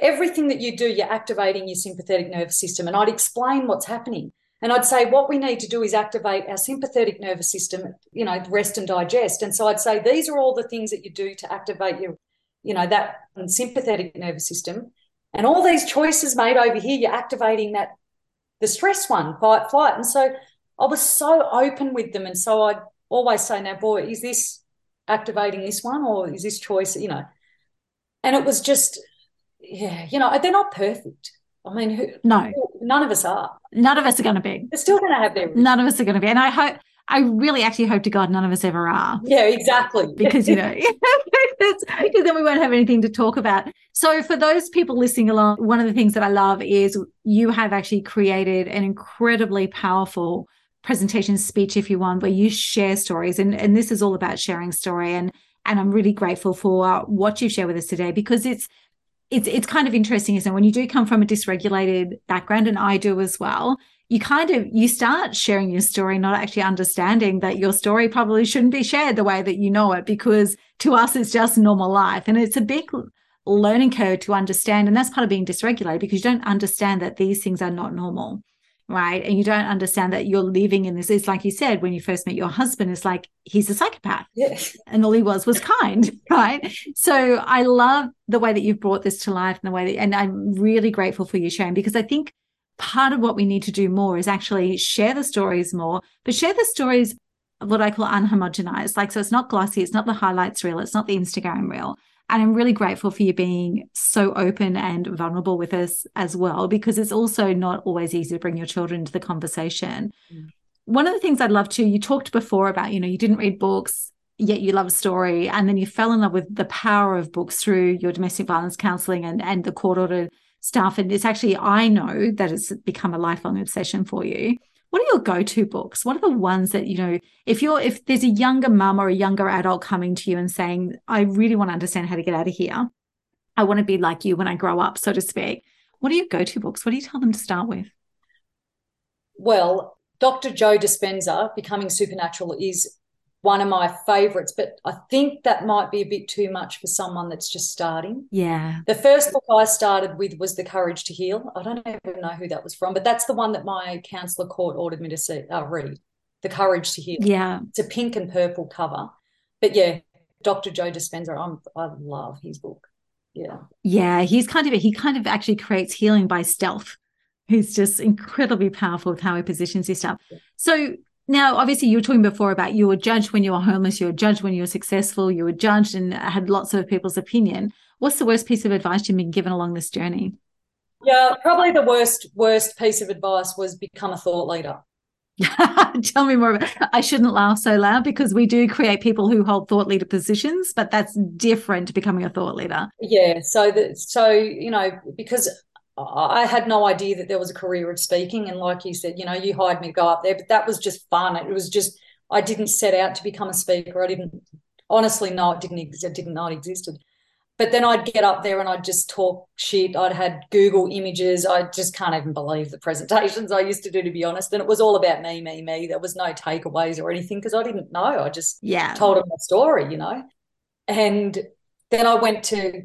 everything that you do, you're activating your sympathetic nervous system. And I'd explain what's happening. And I'd say what we need to do is activate our sympathetic nervous system, you know, rest and digest. And so I'd say these are all the things that you do to activate your, you know, that sympathetic nervous system. And all these choices made over here, you're activating that the stress one, fight, flight. And so I was so open with them. And so I'd always say, now, boy, is this activating this one or is this choice, you know? And it was just, yeah, you know, they're not perfect. I mean, who, no, none of us are. None of us are going to be. They're still going to have their. None of us are going to be, and I hope. I really actually hope to God none of us ever are. Yeah, exactly. [laughs] Because you know, [laughs] because then we won't have anything to talk about. So for those people listening along, one of the things that I love is you have actually created an incredibly powerful presentation speech, if you want, where you share stories, and and this is all about sharing story, and and I'm really grateful for what you've shared with us today because it's it's it's kind of interesting, isn't it? When you do come from a dysregulated background, and I do as well, you kind of you start sharing your story, not actually understanding that your story probably shouldn't be shared the way that you know it, because to us it's just normal life. And it's a big learning curve to understand. And that's part of being dysregulated because you don't understand that these things are not normal right? And you don't understand that you're living in this. It's like you said when you first met your husband, it's like he's a psychopath. Yes. And all he was was kind, [laughs] right? So I love the way that you've brought this to life and the way that, and I'm really grateful for you sharing because I think part of what we need to do more is actually share the stories more, but share the stories of what I call unhomogenized. Like, so it's not glossy, it's not the highlights reel, it's not the Instagram reel. And I'm really grateful for you being so open and vulnerable with us as well, because it's also not always easy to bring your children into the conversation. Mm. One of the things I'd love to, you talked before about, you know, you didn't read books, yet you love story. And then you fell in love with the power of books through your domestic violence counseling and, and the court order stuff. And it's actually, I know that it's become a lifelong obsession for you what are your go-to books? What are the ones that you know if you're if there's a younger mum or a younger adult coming to you and saying i really want to understand how to get out of here. I want to be like you when i grow up so to speak what are your go-to books? What do you tell them to start with? Well dr joe dispenza becoming supernatural is one of my favorites, but I think that might be a bit too much for someone that's just starting. Yeah. The first book I started with was The Courage to Heal. I don't even know who that was from, but that's the one that my counselor court ordered me to see, uh, read. The Courage to Heal. Yeah. It's a pink and purple cover. But yeah, Dr. Joe Dispenza, I'm, I love his book. Yeah. Yeah. He's kind of, he kind of actually creates healing by stealth. He's just incredibly powerful with how he positions his stuff. So now, obviously, you were talking before about you were judged when you were homeless, you were judged when you were successful, you were judged and had lots of people's opinion. What's the worst piece of advice you've been given along this journey? Yeah, probably the worst worst piece of advice was become a thought leader. [laughs] Tell me more about I shouldn't laugh so loud because we do create people who hold thought leader positions, but that's different to becoming a thought leader. Yeah. So that so, you know, because I had no idea that there was a career of speaking. And like you said, you know, you hired me to go up there, but that was just fun. It was just, I didn't set out to become a speaker. I didn't honestly know it didn't exist. It Didn't know it existed. But then I'd get up there and I'd just talk shit. I'd had Google images. I just can't even believe the presentations I used to do, to be honest. And it was all about me, me, me. There was no takeaways or anything because I didn't know. I just yeah. told them my story, you know. And then I went to,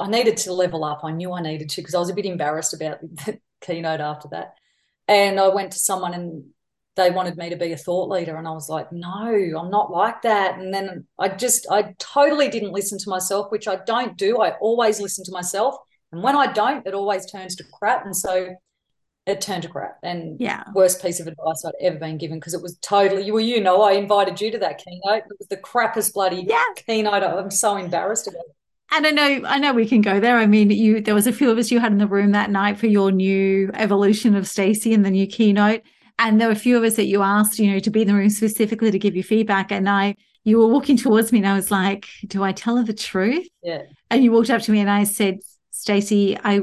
I needed to level up. I knew I needed to because I was a bit embarrassed about [laughs] the keynote after that. And I went to someone and they wanted me to be a thought leader. And I was like, no, I'm not like that. And then I just, I totally didn't listen to myself, which I don't do. I always listen to myself. And when I don't, it always turns to crap. And so it turned to crap and yeah worst piece of advice I'd ever been given because it was totally well you know I invited you to that keynote it was the crappiest bloody yeah. keynote I'm so embarrassed about it. And I know, I know we can go there. I mean, you there was a few of us you had in the room that night for your new evolution of Stacey and the new keynote. And there were a few of us that you asked, you know, to be in the room specifically to give you feedback. And I, you were walking towards me, and I was like, "Do I tell her the truth?" Yeah. And you walked up to me, and I said, "Stacey, I,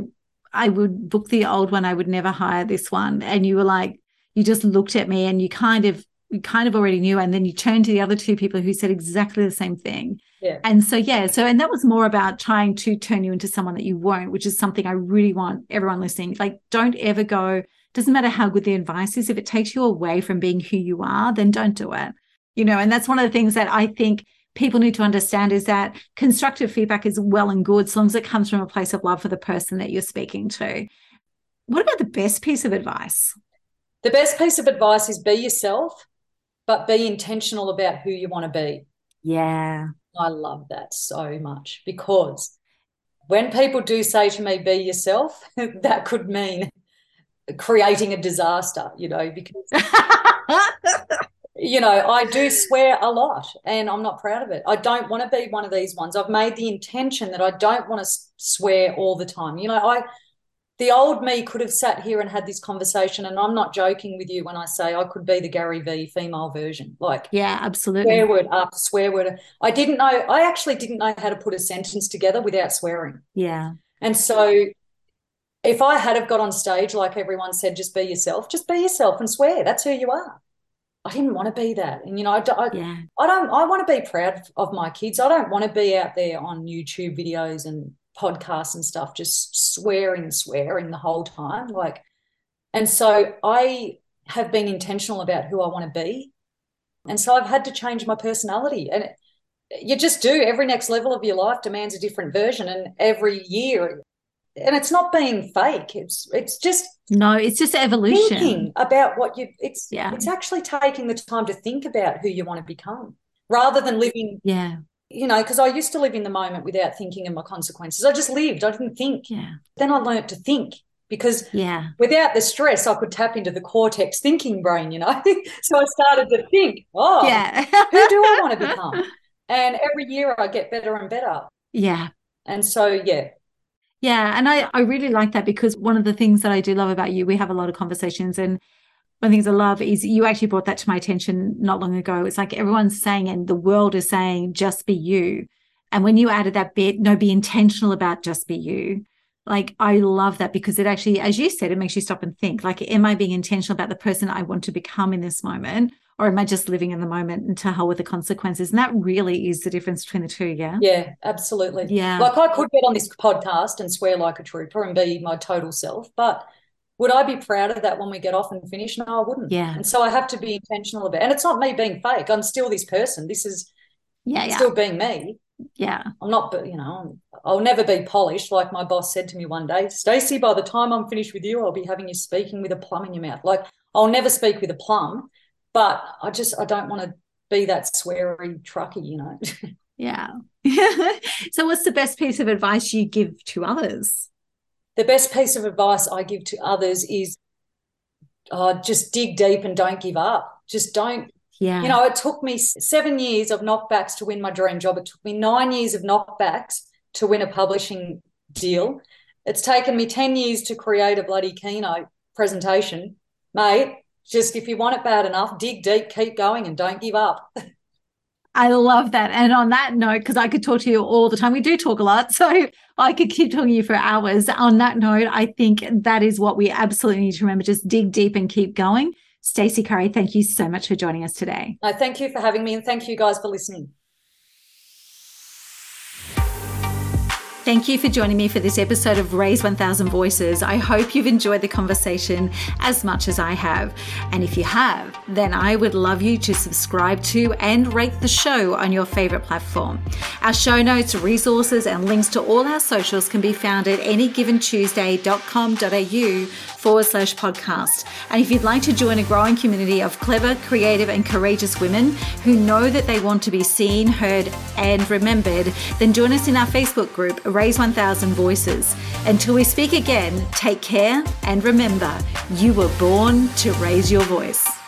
I would book the old one. I would never hire this one." And you were like, you just looked at me, and you kind of, you kind of already knew. And then you turned to the other two people who said exactly the same thing. Yeah. And so, yeah, so, and that was more about trying to turn you into someone that you weren't, which is something I really want everyone listening. Like, don't ever go, doesn't matter how good the advice is, if it takes you away from being who you are, then don't do it. You know, and that's one of the things that I think people need to understand is that constructive feedback is well and good, so long as it comes from a place of love for the person that you're speaking to. What about the best piece of advice? The best piece of advice is be yourself, but be intentional about who you want to be. Yeah. I love that so much because when people do say to me, be yourself, [laughs] that could mean creating a disaster, you know, because, you know, I do swear a lot and I'm not proud of it. I don't want to be one of these ones. I've made the intention that I don't want to swear all the time. You know, I, the old me could have sat here and had this conversation and i'm not joking with you when i say i could be the gary vee female version. Like yeah absolutely. swear word up swear word i didn't know i actually didn't know how to put a sentence together without swearing. Yeah. And so if i had have got on stage like everyone said just be yourself just be yourself and swear. That's who you are. I didn't want to be that. And you know i, I, yeah. I don't i want to be proud of my kids. I don't want to be out there on youtube videos and podcasts and stuff, just swearing, swearing the whole time. Like, and so I have been intentional about who I want to be. And so I've had to change my personality. And you just do. Every next level of your life demands a different version. And every year, and it's not being fake. It's it's just no, it's just evolution. Thinking about what you it's yeah. it's actually taking the time to think about who you want to become rather than living yeah you know, because I used to live in the moment without thinking of my consequences. I just lived. I didn't think. Yeah. Then I learned to think because yeah, without the stress, I could tap into the cortex thinking brain. You know, [laughs] so I started to think. Oh, yeah. who do I want to become? And every year I get better and better. Yeah. And so yeah. Yeah, and I, I really like that because one of the things that I do love about you, we have a lot of conversations and one of the things I love is you actually brought that to my attention not long ago. It's like everyone's saying, and the world is saying, just be you. And when you added that bit, no, be intentional about just be you. Like, I love that because it actually, as you said, it makes you stop and think like, am I being intentional about the person I want to become in this moment? Or am I just living in the moment and to hell with the consequences? And that really is the difference between the two. Yeah. Yeah, absolutely. Yeah. Like I could get on this podcast and swear like a trooper and be my total self, but would I be proud of that when we get off and finish? No, I wouldn't. Yeah. And so I have to be intentional about it. And it's not me being fake. I'm still this person. This is yeah, yeah. still being me. Yeah. I'm not, you know, I'll never be polished. Like my boss said to me one day, Stacey, by the time I'm finished with you, I'll be having you speaking with a plum in your mouth. Like I'll never speak with a plum, but I just, I don't want to be that sweary trucky, you know? [laughs] yeah. [laughs] so what's the best piece of advice you give to others? The best piece of advice I give to others is uh, just dig deep and don't give up. Just don't. Yeah. You know, it took me seven years of knockbacks to win my dream job. It took me nine years of knockbacks to win a publishing deal. It's taken me 10 years to create a bloody keynote presentation. Mate, just if you want it bad enough, dig deep, keep going, and don't give up. [laughs] I love that. And on that note, because I could talk to you all the time, we do talk a lot. [laughs] So I could keep talking to you for hours. On that note, I think that is what we absolutely need to remember. Just dig deep and keep going. Stacey Currie, thank you so much for joining us today. No, thank you for having me and thank you guys for listening. Thank you for joining me for this episode of Raise 1000 Voices. I hope you've enjoyed the conversation as much as I have. And if you have, then I would love you to subscribe to and rate the show on your favorite platform. Our show notes, resources, and links to all our socials can be found at anygiventuesday.com.au forward slash podcast. And if you'd like to join a growing community of clever, creative, and courageous women who know that they want to be seen, heard, and remembered, then join us in our Facebook group, Raise 1000 Voices. Until we speak again, take care and remember, you were born to raise your voice.